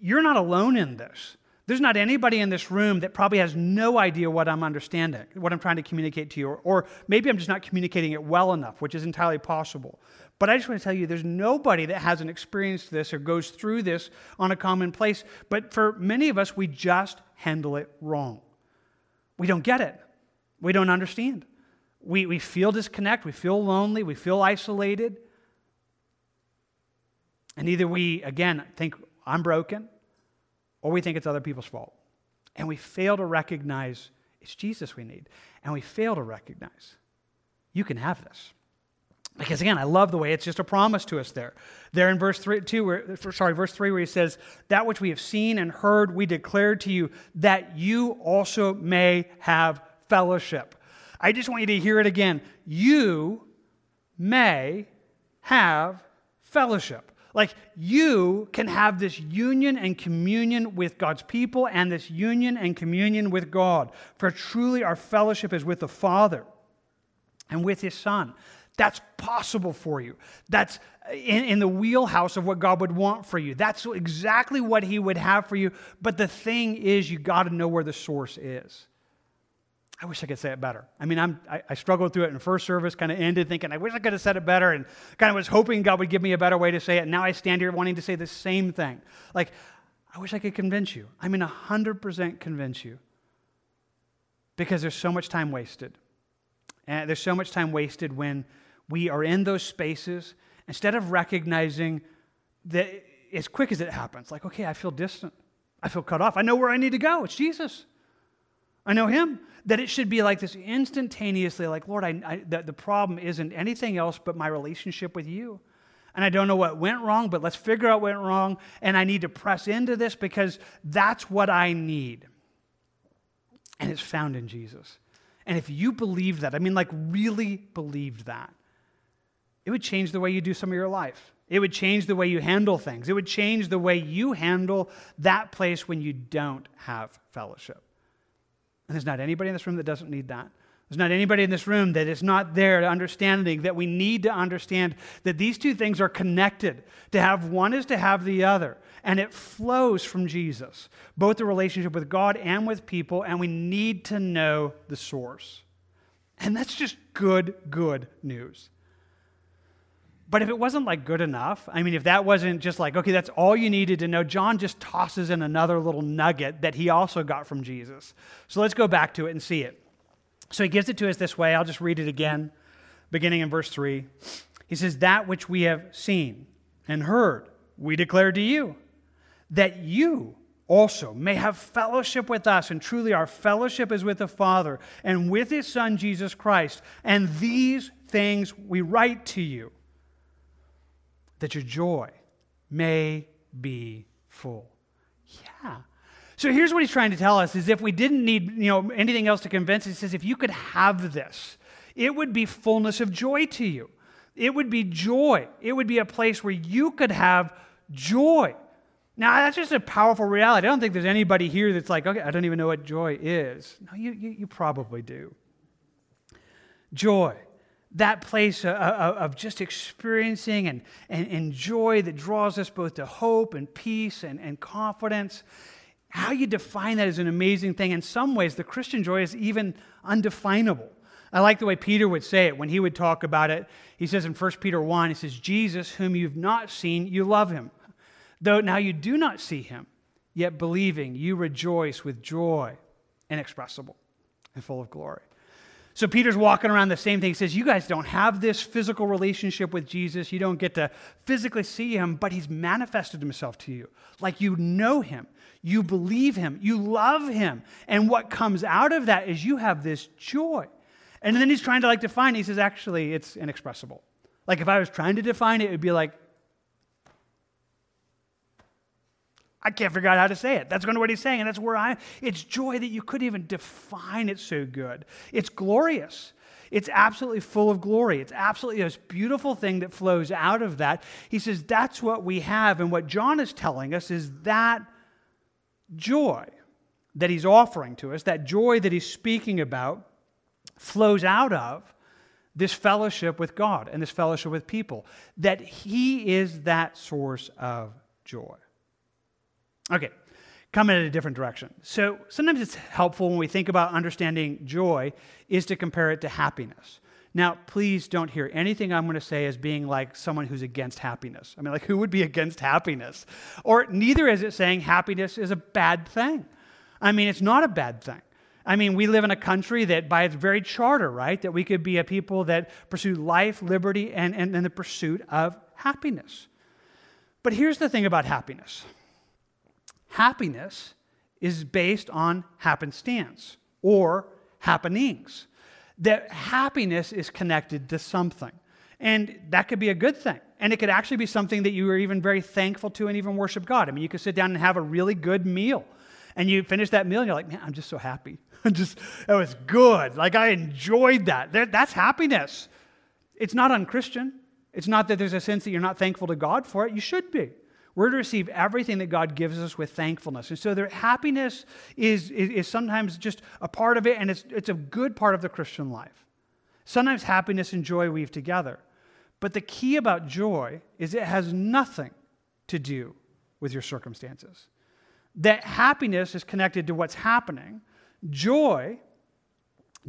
you're not alone in this. There's not anybody in this room that probably has no idea what I'm understanding, what I'm trying to communicate to you, or, or maybe I'm just not communicating it well enough, which is entirely possible. But I just want to tell you there's nobody that hasn't experienced this or goes through this on a common place. But for many of us, we just handle it wrong. We don't get it, we don't understand. We, we feel disconnect, we feel lonely, we feel isolated. And either we, again, think I'm broken, or we think it's other people's fault. And we fail to recognize it's Jesus we need. And we fail to recognize you can have this. Because again, I love the way it's just a promise to us there. There in verse three, two, where, sorry, verse three, where he says, "That which we have seen and heard, we declare to you, that you also may have fellowship." I just want you to hear it again. You may have fellowship. Like you can have this union and communion with God's people and this union and communion with God. For truly our fellowship is with the Father and with His Son. That's possible for you. That's uh, in, in, the wheelhouse of what God would want for you. That's exactly what He would have for you. But the thing is, you got to know where the source is. I wish I could say it better. I mean, I'm, I, I struggled through it in first service, kind of ended thinking, I wish I could have said it better, and kind of was hoping God would give me a better way to say it. Now I stand here wanting to say the same thing. Like, I wish I could convince you. I mean, 100% convince you. Because there's so much time wasted And there's so much time wasted when we are in those spaces instead of recognizing that as quick as it happens, like, okay, I feel distant. I feel cut off. I know where I need to go. It's Jesus. I know Him. That it should be like this instantaneously, like, Lord, I, I the, the problem isn't anything else but my relationship with you. And I don't know what went wrong, but let's figure out what went wrong. And I need to press into this because that's what I need. And it's found in Jesus. And if you believe that, I mean, like, really believed that, it would change the way you do some of your life. It would change the way you handle things. It would change the way you handle that place when you don't have fellowship. And there's not anybody in this room that doesn't need that. There's not anybody in this room that is not there to understanding that we need to understand that these two things are connected. To have one is to have the other. And it flows from Jesus, both the relationship with God and with people, and we need to know the source. And that's just good, good news. But if it wasn't like good enough, I mean, if that wasn't just like, okay, that's all you needed to know, John just tosses in another little nugget that he also got from Jesus. So let's go back to it and see it. So he gives it to us this way. I'll just read it again, beginning in verse 3. He says, That which we have seen and heard, we declare to you, that you also may have fellowship with us. And truly, our fellowship is with the Father and with his Son, Jesus Christ. And these things we write to you that your joy may be full. Yeah. So here's what he's trying to tell us is if we didn't need, you know, anything else to convince he says if you could have this, it would be fullness of joy to you. It would be joy. It would be a place where you could have joy. Now, that's just a powerful reality. I don't think there's anybody here that's like, okay, I don't even know what joy is. No, you, you, you probably do. Joy that place of just experiencing and, and, joy that draws us both to hope and peace and, and confidence. How you define that is an amazing thing. In some ways, the Christian joy is even undefinable. I like the way Peter would say it when he would talk about it. He says in 1 Peter 1, he says, Jesus, whom you've not seen, you love him. Though now you do not see him, yet believing, you rejoice with joy inexpressible and full of glory. So Peter's walking around the same thing. He says, You guys don't have this physical relationship with Jesus. You don't get to physically see him, but he's manifested himself to you. Like you know him, you believe him, you love him. And what comes out of that is you have this joy. And then he's trying to like define it. He says, Actually, it's inexpressible. Like if I was trying to define it, it would be like, I can't figure out how to say it. That's kind of what he's saying, and that's where I. It's joy that you couldn't even define it so good. It's glorious. It's absolutely full of glory. It's absolutely this beautiful thing that flows out of that. He says that's what we have, and what John is telling us is that joy that he's offering to us, that joy that he's speaking about, flows out of this fellowship with God and this fellowship with people. That he is that source of joy. Okay, coming in a different direction. So sometimes it's helpful when we think about understanding joy is to compare it to happiness. Now, please don't hear anything I'm going to say as being like someone who's against happiness. I mean, like, who would be against happiness? Or neither is it saying happiness is a bad thing. I mean, it's not a bad thing. I mean, we live in a country that, by its very charter, right, that we could be a people that pursue life, liberty, and, and, and the pursuit of happiness. But here's the thing about happiness happiness is based on happenstance or happenings. That happiness is connected to something. And that could be a good thing. And it could actually be something that you are even very thankful to and even worship God. I mean, you could sit down and have a really good meal. And you finish that meal and you're like, man, I'm just so happy. I'm just, it was good. Like, I enjoyed that. That's happiness. It's not unchristian. It's not that there's a sense that you're not thankful to God for it. You should be. We're to receive everything that God gives us with thankfulness. And so their happiness is, is, is sometimes just a part of it, and it's, it's a good part of the Christian life. Sometimes happiness and joy weave together. But the key about joy is it has nothing to do with your circumstances. That happiness is connected to what's happening. Joy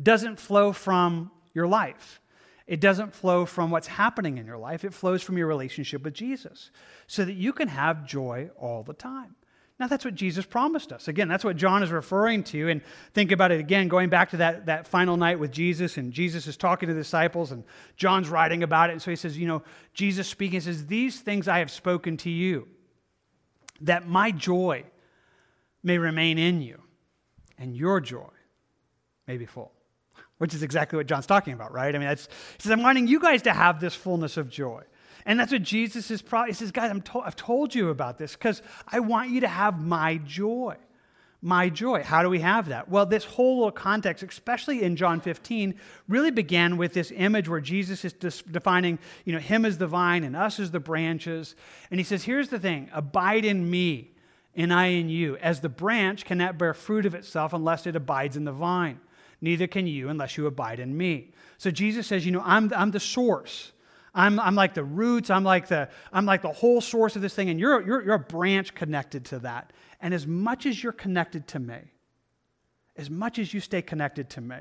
doesn't flow from your life. It doesn't flow from what's happening in your life, it flows from your relationship with Jesus so that you can have joy all the time. Now, that's what Jesus promised us. Again, that's what John is referring to. And think about it again, going back to that, that final night with Jesus, and Jesus is talking to the disciples, and John's writing about it. And so he says, You know, Jesus speaking, says, These things I have spoken to you, that my joy may remain in you, and your joy may be full. Which is exactly what John's talking about, right? I mean, that's, he says, I'm wanting you guys to have this fullness of joy. And that's what Jesus is probably, he says, guys, I'm to- I've told you about this because I want you to have my joy. My joy. How do we have that? Well, this whole little context, especially in John 15, really began with this image where Jesus is defining, you know, him as the vine and us as the branches. And he says, here's the thing abide in me and I in you, as the branch cannot bear fruit of itself unless it abides in the vine. Neither can you unless you abide in me. So Jesus says, you know, I'm, I'm the source. I'm, I'm like the roots. I'm like the, I'm like the whole source of this thing. And you're, you're, you're a branch connected to that. And as much as you're connected to me, as much as you stay connected to me,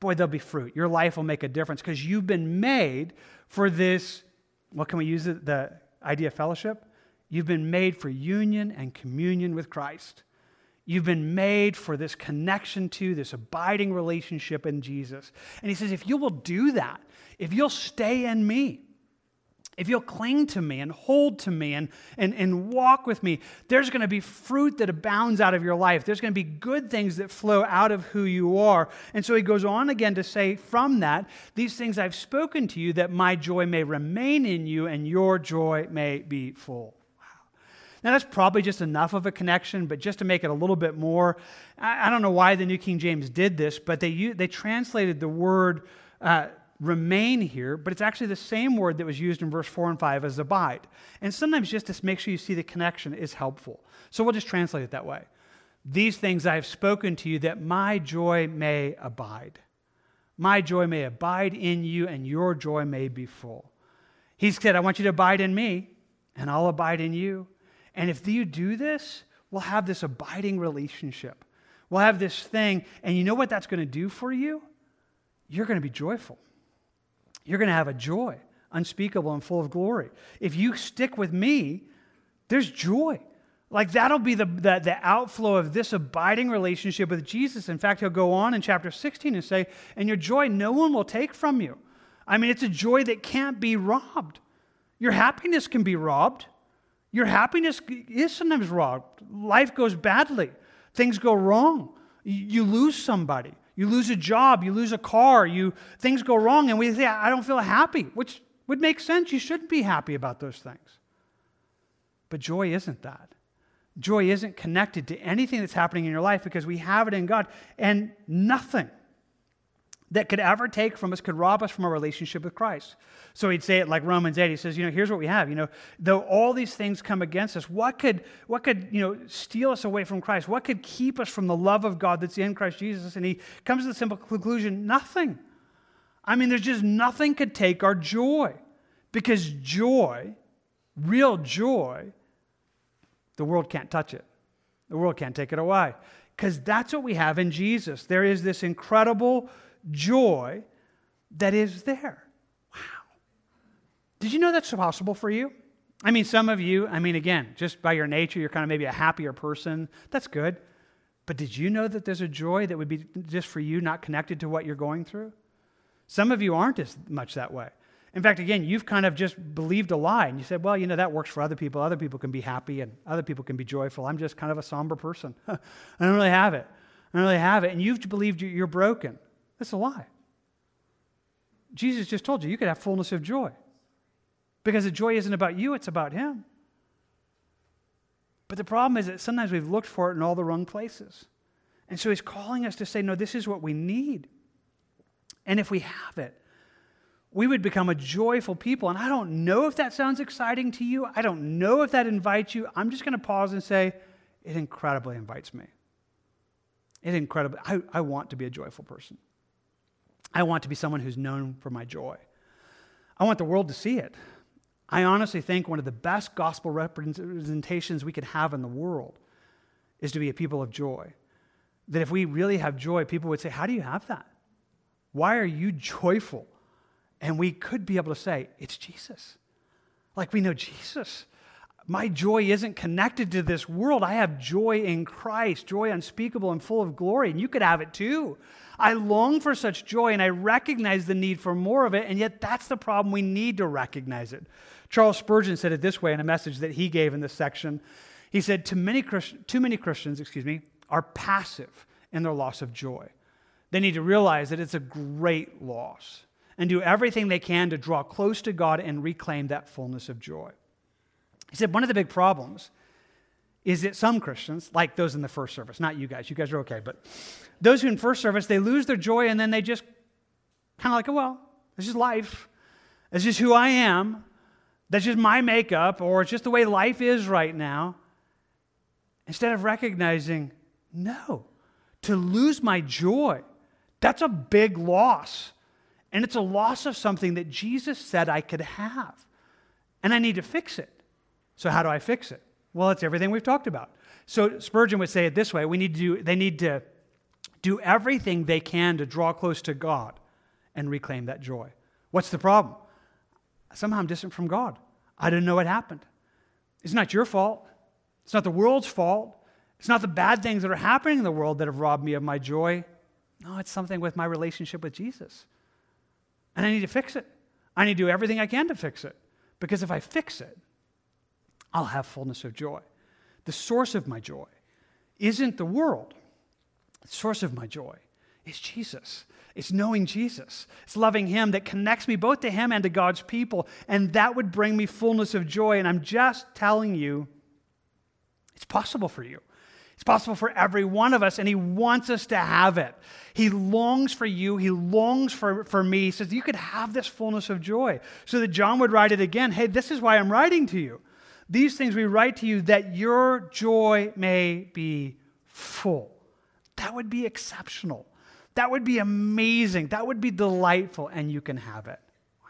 boy, there'll be fruit. Your life will make a difference because you've been made for this. What can we use it, the idea of fellowship? You've been made for union and communion with Christ. You've been made for this connection to, this abiding relationship in Jesus. And he says, if you will do that, if you'll stay in me, if you'll cling to me and hold to me and, and, and walk with me, there's going to be fruit that abounds out of your life. There's going to be good things that flow out of who you are. And so he goes on again to say, from that, these things I've spoken to you, that my joy may remain in you and your joy may be full. Now, that's probably just enough of a connection, but just to make it a little bit more, I, don't know why the New King James did this, but they, they translated the word uh, remain here, but it's actually the same word that was used in verse 4 and 5 as abide. And sometimes just to make sure you see the connection is helpful. So we'll just translate it that way. These things I have spoken to you that my joy may abide. My joy may abide in you, and your joy may be full. He said, I want you to abide in me, and I'll abide in you. And if you do this, we'll have this abiding relationship. We'll have this thing. And you know what that's going to do for you? You're going to be joyful. You're going to have a joy unspeakable and full of glory. If you stick with me, there's joy. Like that'll be the, the, the, outflow of this abiding relationship with Jesus. In fact, he'll go on in chapter 16 and say, And your joy no one will take from you. I mean, it's a joy that can't be robbed. Your happiness can be robbed. Your happiness is sometimes robbed. Life goes badly, things go wrong. You lose somebody, you lose a job, you lose a car, you, things go wrong, and we say, I don't feel happy, which would make sense. You shouldn't be happy about those things. But joy isn't that. Joy isn't connected to anything that's happening in your life because we have it in God, and nothing that could ever take from us could rob us from our relationship with Christ. So he'd say it like Romans 8. He says, you know, here's what we have. You know, though all these things come against us, what could, what could, you know, steal us away from Christ? What could keep us from the love of God that's in Christ Jesus? And he comes to the simple conclusion, nothing. I mean, there's just nothing could take our joy. Because joy, real joy, the world can't touch it. The world can't take it away. Because that's what we have in Jesus. There is this incredible joy that is there. Wow. Did you know that's possible for you? I mean, some of you, I mean, again, just by your nature, you're kind of maybe a happier person. That's good. But did you know that there's a joy that would be just for you, not connected to what you're going through? Some of you aren't as much that way. In fact, again, you've kind of just believed a lie and you said, well, you know, that works for other people. Other people can be happy and other people can be joyful. I'm just kind of a somber person. I don't really have it. I don't really have it. And you've believed you're broken. That's a lie. Jesus just told you you could have fullness of joy. Because the joy isn't about you, it's about Him. But the problem is that sometimes we've looked for it in all the wrong places. And so He's calling us to say, no, this is what we need. And if we have it, we would become a joyful people. And I don't know if that sounds exciting to you. I don't know if that invites you. I'm just going to pause and say, it incredibly invites me. It incredibly, I, I want to be a joyful person. I want to be someone who's known for my joy. I want the world to see it. I honestly think one of the best gospel representations we could have in the world is to be a people of joy. That if we really have joy, people would say, How do you have that? Why are you joyful? And we could be able to say, It's Jesus. Like we know Jesus. My joy isn't connected to this world. I have joy in Christ, joy unspeakable and full of glory, and you could have it too. I long for such joy and I recognize the need for more of it, and yet that's the problem. We need to recognize it. Charles Spurgeon said it this way in a message that he gave in this section. He said, Too many, Christ- too many Christians, excuse me, are passive in their loss of joy. They need to realize that it's a great loss and do everything they can to draw close to God and reclaim that fullness of joy. He said, One of the big problems is that some Christians, like those in the first service, not you guys, you guys are okay, but those who in first service, they lose their joy and then they just kind of like, oh, well, this is life. This is who I am. That's just my makeup, or it's just the way life is right now. Instead of recognizing, no, to lose my joy, that's a big loss. And it's a loss of something that Jesus said I could have. And I need to fix it. So, how do I fix it? Well, it's everything we've talked about. So Spurgeon would say it this way we need to do, they need to do everything they can to draw close to God and reclaim that joy. What's the problem? Somehow I'm distant from God. I didn't know what happened. It's not your fault. It's not the world's fault. It's not the bad things that are happening in the world that have robbed me of my joy. No, it's something with my relationship with Jesus. And I need to fix it. I need to do everything I can to fix it. Because if I fix it, I'll have fullness of joy. The source of my joy isn't the world, the source of my joy is Jesus. It's knowing Jesus. It's loving Him that connects me both to Him and to God's people. And that would bring me fullness of joy. And I'm just telling you, it's possible for you. It's possible for every one of us, and He wants us to have it. He longs for you. He longs for, for me. He says, You could have this fullness of joy. So that John would write it again Hey, this is why I'm writing to you. These things we write to you that your joy may be full. That would be exceptional. That would be amazing. That would be delightful, and you can have it. Wow.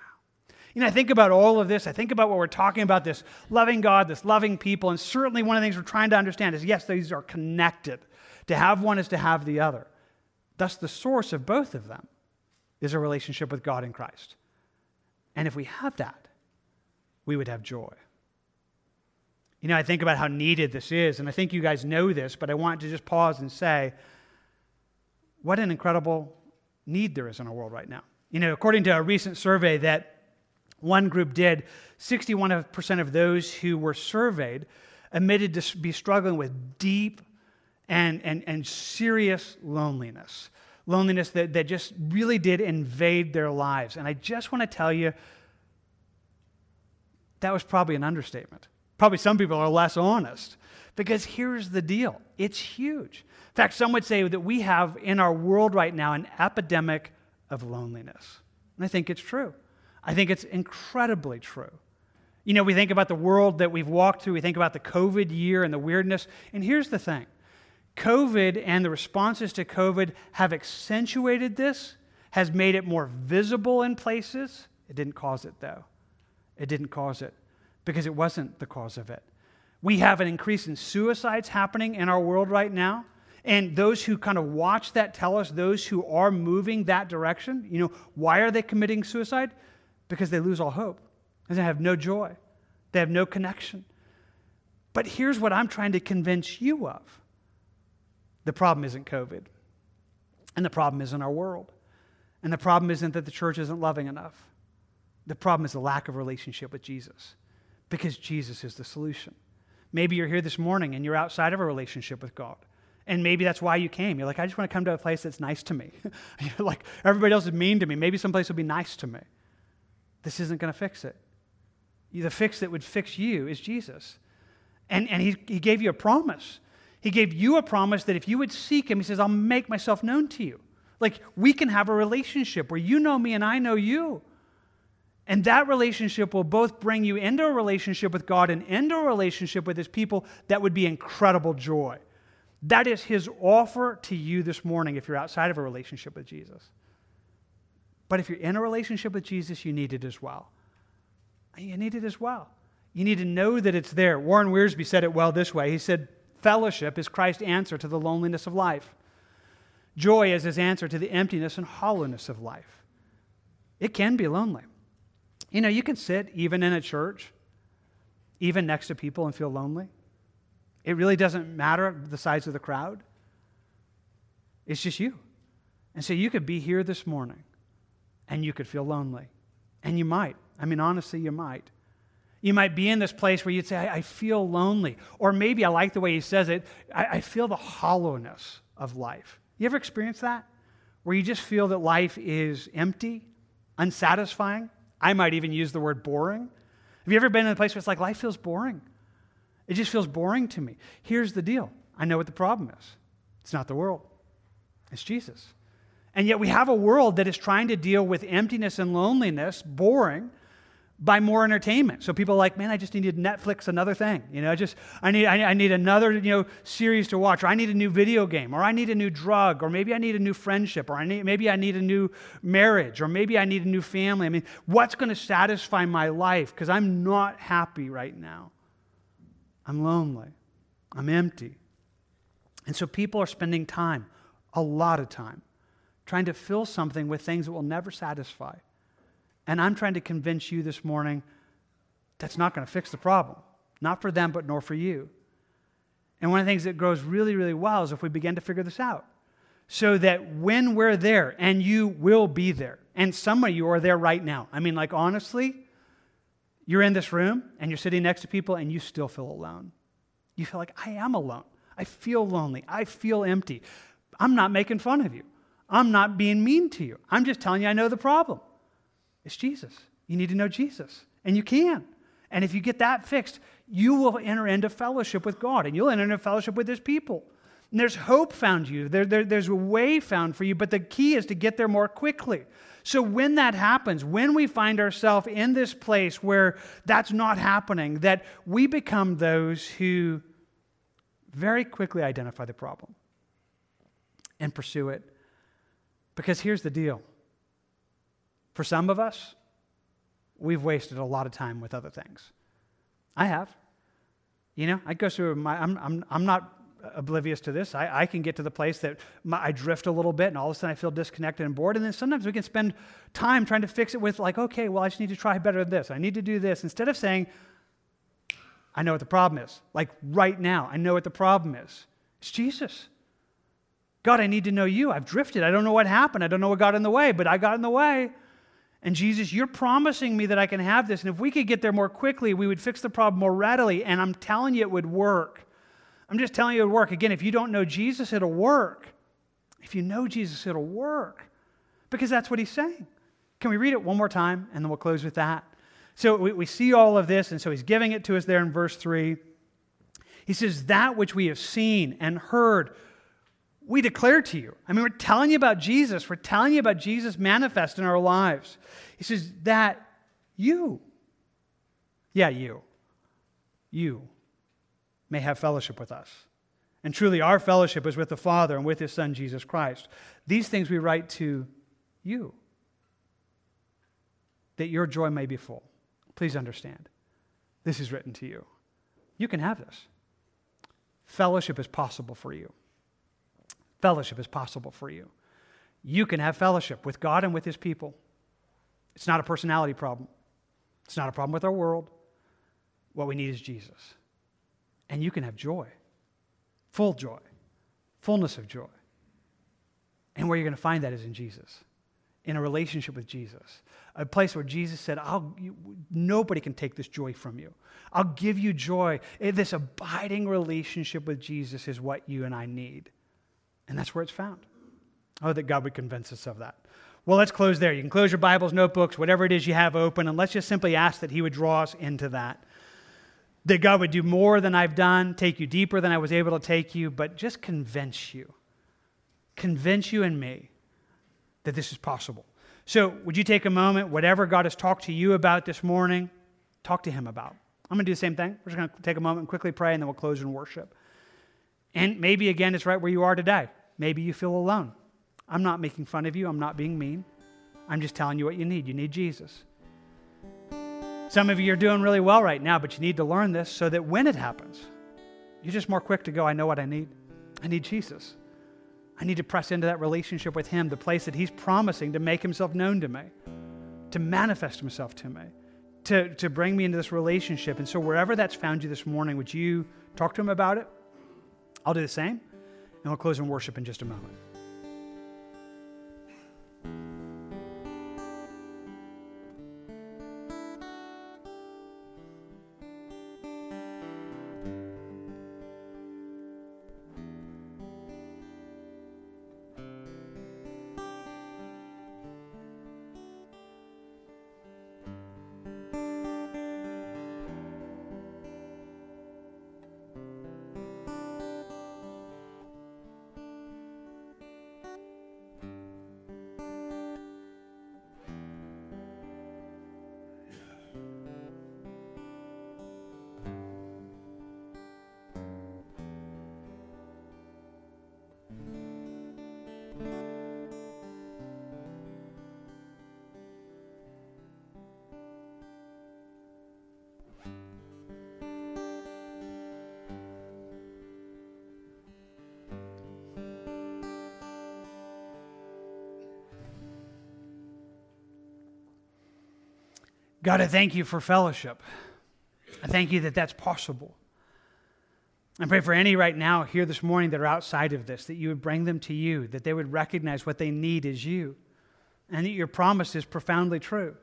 You know, I think about all of this. I think about what we're talking about this loving God, this loving people, and certainly one of the things we're trying to understand is yes, these are connected. To have one is to have the other. Thus, the source of both of them is a relationship with God in Christ. And if we have that, we would have joy. You know, I think about how needed this is, and I think you guys know this, but I want to just pause and say what an incredible need there is in our world right now. You know, according to a recent survey that one group did, 61% of those who were surveyed admitted to be struggling with deep and, and, and serious loneliness. Loneliness that, that just really did invade their lives. And I just want to tell you that was probably an understatement. Probably some people are less honest. Because here's the deal it's huge. In fact, some would say that we have in our world right now an epidemic of loneliness. And I think it's true. I think it's incredibly true. You know, we think about the world that we've walked through, we think about the COVID year and the weirdness. And here's the thing COVID and the responses to COVID have accentuated this, has made it more visible in places. It didn't cause it, though. It didn't cause it because it wasn't the cause of it. We have an increase in suicides happening in our world right now. And those who kind of watch that tell us those who are moving that direction, you know, why are they committing suicide? Because they lose all hope. Because they have no joy. They have no connection. But here's what I'm trying to convince you of the problem isn't COVID, and the problem isn't our world, and the problem isn't that the church isn't loving enough. The problem is the lack of relationship with Jesus because Jesus is the solution. Maybe you're here this morning and you're outside of a relationship with God. And maybe that's why you came. You're like, I just want to come to a place that's nice to me. you're like, everybody else is mean to me. Maybe someplace will be nice to me. This isn't going to fix it. The fix that would fix you is Jesus. And, and he, he gave you a promise. He gave you a promise that if you would seek him, he says, I'll make myself known to you. Like, we can have a relationship where you know me and I know you. And that relationship will both bring you into a relationship with God and into a relationship with His people that would be incredible joy. That is His offer to you this morning if you're outside of a relationship with Jesus. But if you're in a relationship with Jesus, you need it as well. You need it as well. You need to know that it's there. Warren Wiersbe said it well this way He said, Fellowship is Christ's answer to the loneliness of life, joy is His answer to the emptiness and hollowness of life. It can be lonely. You know, you can sit even in a church even next to people, and feel lonely? It really doesn't matter the size of the crowd. It's just you. And so you could be here this morning and you could feel lonely. And you might. I mean, honestly, you might. You might be in this place where you'd say, I, I feel lonely. Or maybe I like the way he says it, I, I feel the hollowness of life. You ever experienced that? Where you just feel that life is empty, unsatisfying? I might even use the word boring. Have you ever been in a place where it's like life feels boring? It just feels boring to me. Here's the deal I know what the problem is it's not the world, it's Jesus. And yet we have a world that is trying to deal with emptiness and loneliness, boring, by more entertainment. So people are like, man, I just need to Netflix another thing. You know, I just I need I need another you know series to watch, or I need a new video game, or I need a new drug, or maybe I need a new friendship, or I need maybe I need a new marriage, or maybe I need a new family. I mean, what's going to satisfy my life? Because I'm not happy right now. I'm lonely. I'm empty. And so people are spending time, a lot of time, trying to fill something with things that will never satisfy. And I'm trying to convince you this morning that's not going to fix the problem. Not for them, but nor for you. And one of the things that grows really, really well is if we begin to figure this out. So that when we're there, and you will be there, and some of you are there right now. I mean, like, honestly, you're in this room and you're sitting next to people and you still feel alone. You feel like, I am alone. I feel lonely. I feel empty. I'm not making fun of you. I'm not being mean to you. I'm just telling you I know the problem. It's Jesus. You need to know Jesus, and you can. And if you get that fixed, you will enter into fellowship with God, and you'll enter into fellowship with His people. And there's hope found you. There, there, there's a way found for you, but the key is to get there more quickly. So when that happens, when we find ourselves in this place where that's not happening, that we become those who very quickly identify the problem and pursue it. Because here's the deal for some of us, we've wasted a lot of time with other things. I have. You know, I go through my, I'm, I'm, I'm not oblivious to this. I, I can get to the place that my, I drift a little bit and all of a sudden I feel disconnected and bored. And then sometimes we can spend time trying to fix it with, like, okay, well, I just need to try better at this. I need to do this. Instead of saying, I know what the problem is. Like right now, I know what the problem is. It's Jesus. God, I need to know you. I've drifted. I don't know what happened. I don't know what got in the way, but I got in the way. And Jesus, you're promising me that I can have this. And if we could get there more quickly, we would fix the problem more readily. And I'm telling you, it would work. I'm just telling you, it would work. Again, if you don't know Jesus, it'll work. If you know Jesus, it'll work. Because that's what he's saying. Can we read it one more time? And then we'll close with that. So we, we see all of this. And so he's giving it to us there in verse 3. He says, That which we have seen and heard we declare to you. I mean, we're telling you about Jesus. We're telling you about Jesus manifest in our lives. He says that you, yeah, you, you may have fellowship with us. And truly, our fellowship is with the Father and with His Son, Jesus Christ. These things we write to you, that your joy may be full. Please understand, this is written to you. You can have this. Fellowship is possible for you fellowship is possible for you. You can have fellowship with God and with His people. It's not a personality problem, it's not a problem with our world. What we need is Jesus. And you can have joy, full joy, fullness of joy. And where you're going to find that is in Jesus, in a relationship with Jesus, a place where Jesus said, I'll, you, Nobody can take this joy from you. I'll give you joy. This abiding relationship with Jesus is what you and I need. And that's where it's found. Oh, that God would convince us of that. Well, let's close there. You can close your Bibles, notebooks, whatever it is you have open, and let's just simply ask that He would draw us into that. That God would do more than I've done, take you deeper than I was able to take you, but just convince you. Convince you and me that this is possible. So, would you take a moment, whatever God has talked to you about this morning, talk to Him about. I'm going to do the same thing. We're just going to take a moment and quickly pray, and then we'll close in worship. And maybe, again, it's right where you are today. Maybe you feel alone. I'm not making fun of you. I'm not being mean. I'm just telling you what you need. You need Jesus. Some of you are doing really well right now, but you need to learn this so that when it happens, you're just more quick to go, I know what I need. I need Jesus. I need to press into that relationship with Him, the place that He's promising to make Himself known to me, to manifest Himself to me, to, to bring me into this relationship. And so, wherever that's found you this morning, would you talk to him about it? I'll do the same. And we'll close in worship in just a moment. God, I thank you for fellowship. I thank you that that's possible. I pray for any right now here this morning that are outside of this, that you would bring them to you, that they would recognize what they need is you, and that your promise is profoundly true.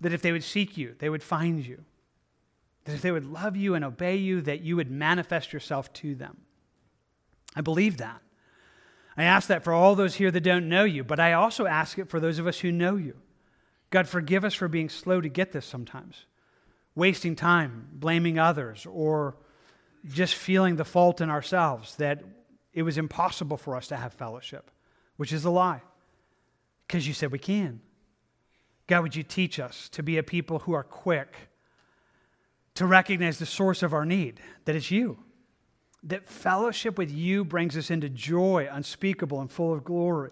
That if they would seek you, they would find you. That if they would love you and obey you, that you would manifest yourself to them. I believe that. I ask that for all those here that don't know you, but I also ask it for those of us who know you. God, forgive us for being slow to get this sometimes, wasting time, blaming others, or just feeling the fault in ourselves that it was impossible for us to have fellowship, which is a lie, because you said we can. God, would you teach us to be a people who are quick to recognize the source of our need, that it's you. That fellowship with you brings us into joy unspeakable and full of glory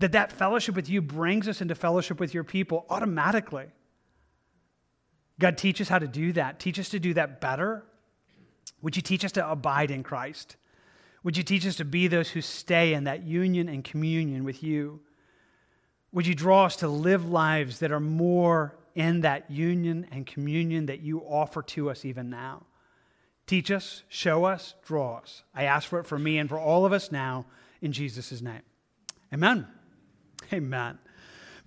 that that fellowship with you brings us into fellowship with your people automatically. God, teach us how to do that. Teach us to do that better. Would you teach us to abide in Christ? Would you teach us to be those who stay in that union and communion with you? Would you draw us to live lives that are more in that union and communion that you offer to us even now? Teach us, show us, draw us. I ask for it for me and for all of us now in Jesus' name. Amen. Amen.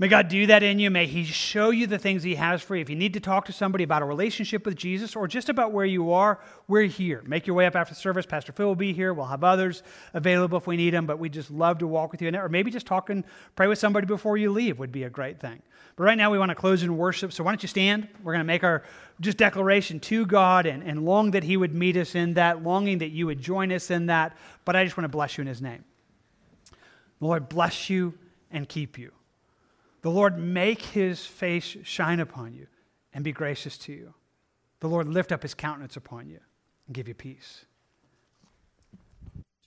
May God do that in you. May He show you the things He has for you. If you need to talk to somebody about a relationship with Jesus or just about where you are, we're here. Make your way up after service. Pastor Phil will be here. We'll have others available if we need them, but we just love to walk with you. Or maybe just talk and pray with somebody before you leave would be a great thing. But right now we want to close in worship. So why don't you stand? We're going to make our just declaration to God and, and long that He would meet us in that, longing that you would join us in that. But I just want to bless you in His name. Lord, bless you and keep you. The Lord make his face shine upon you and be gracious to you. The Lord lift up his countenance upon you and give you peace.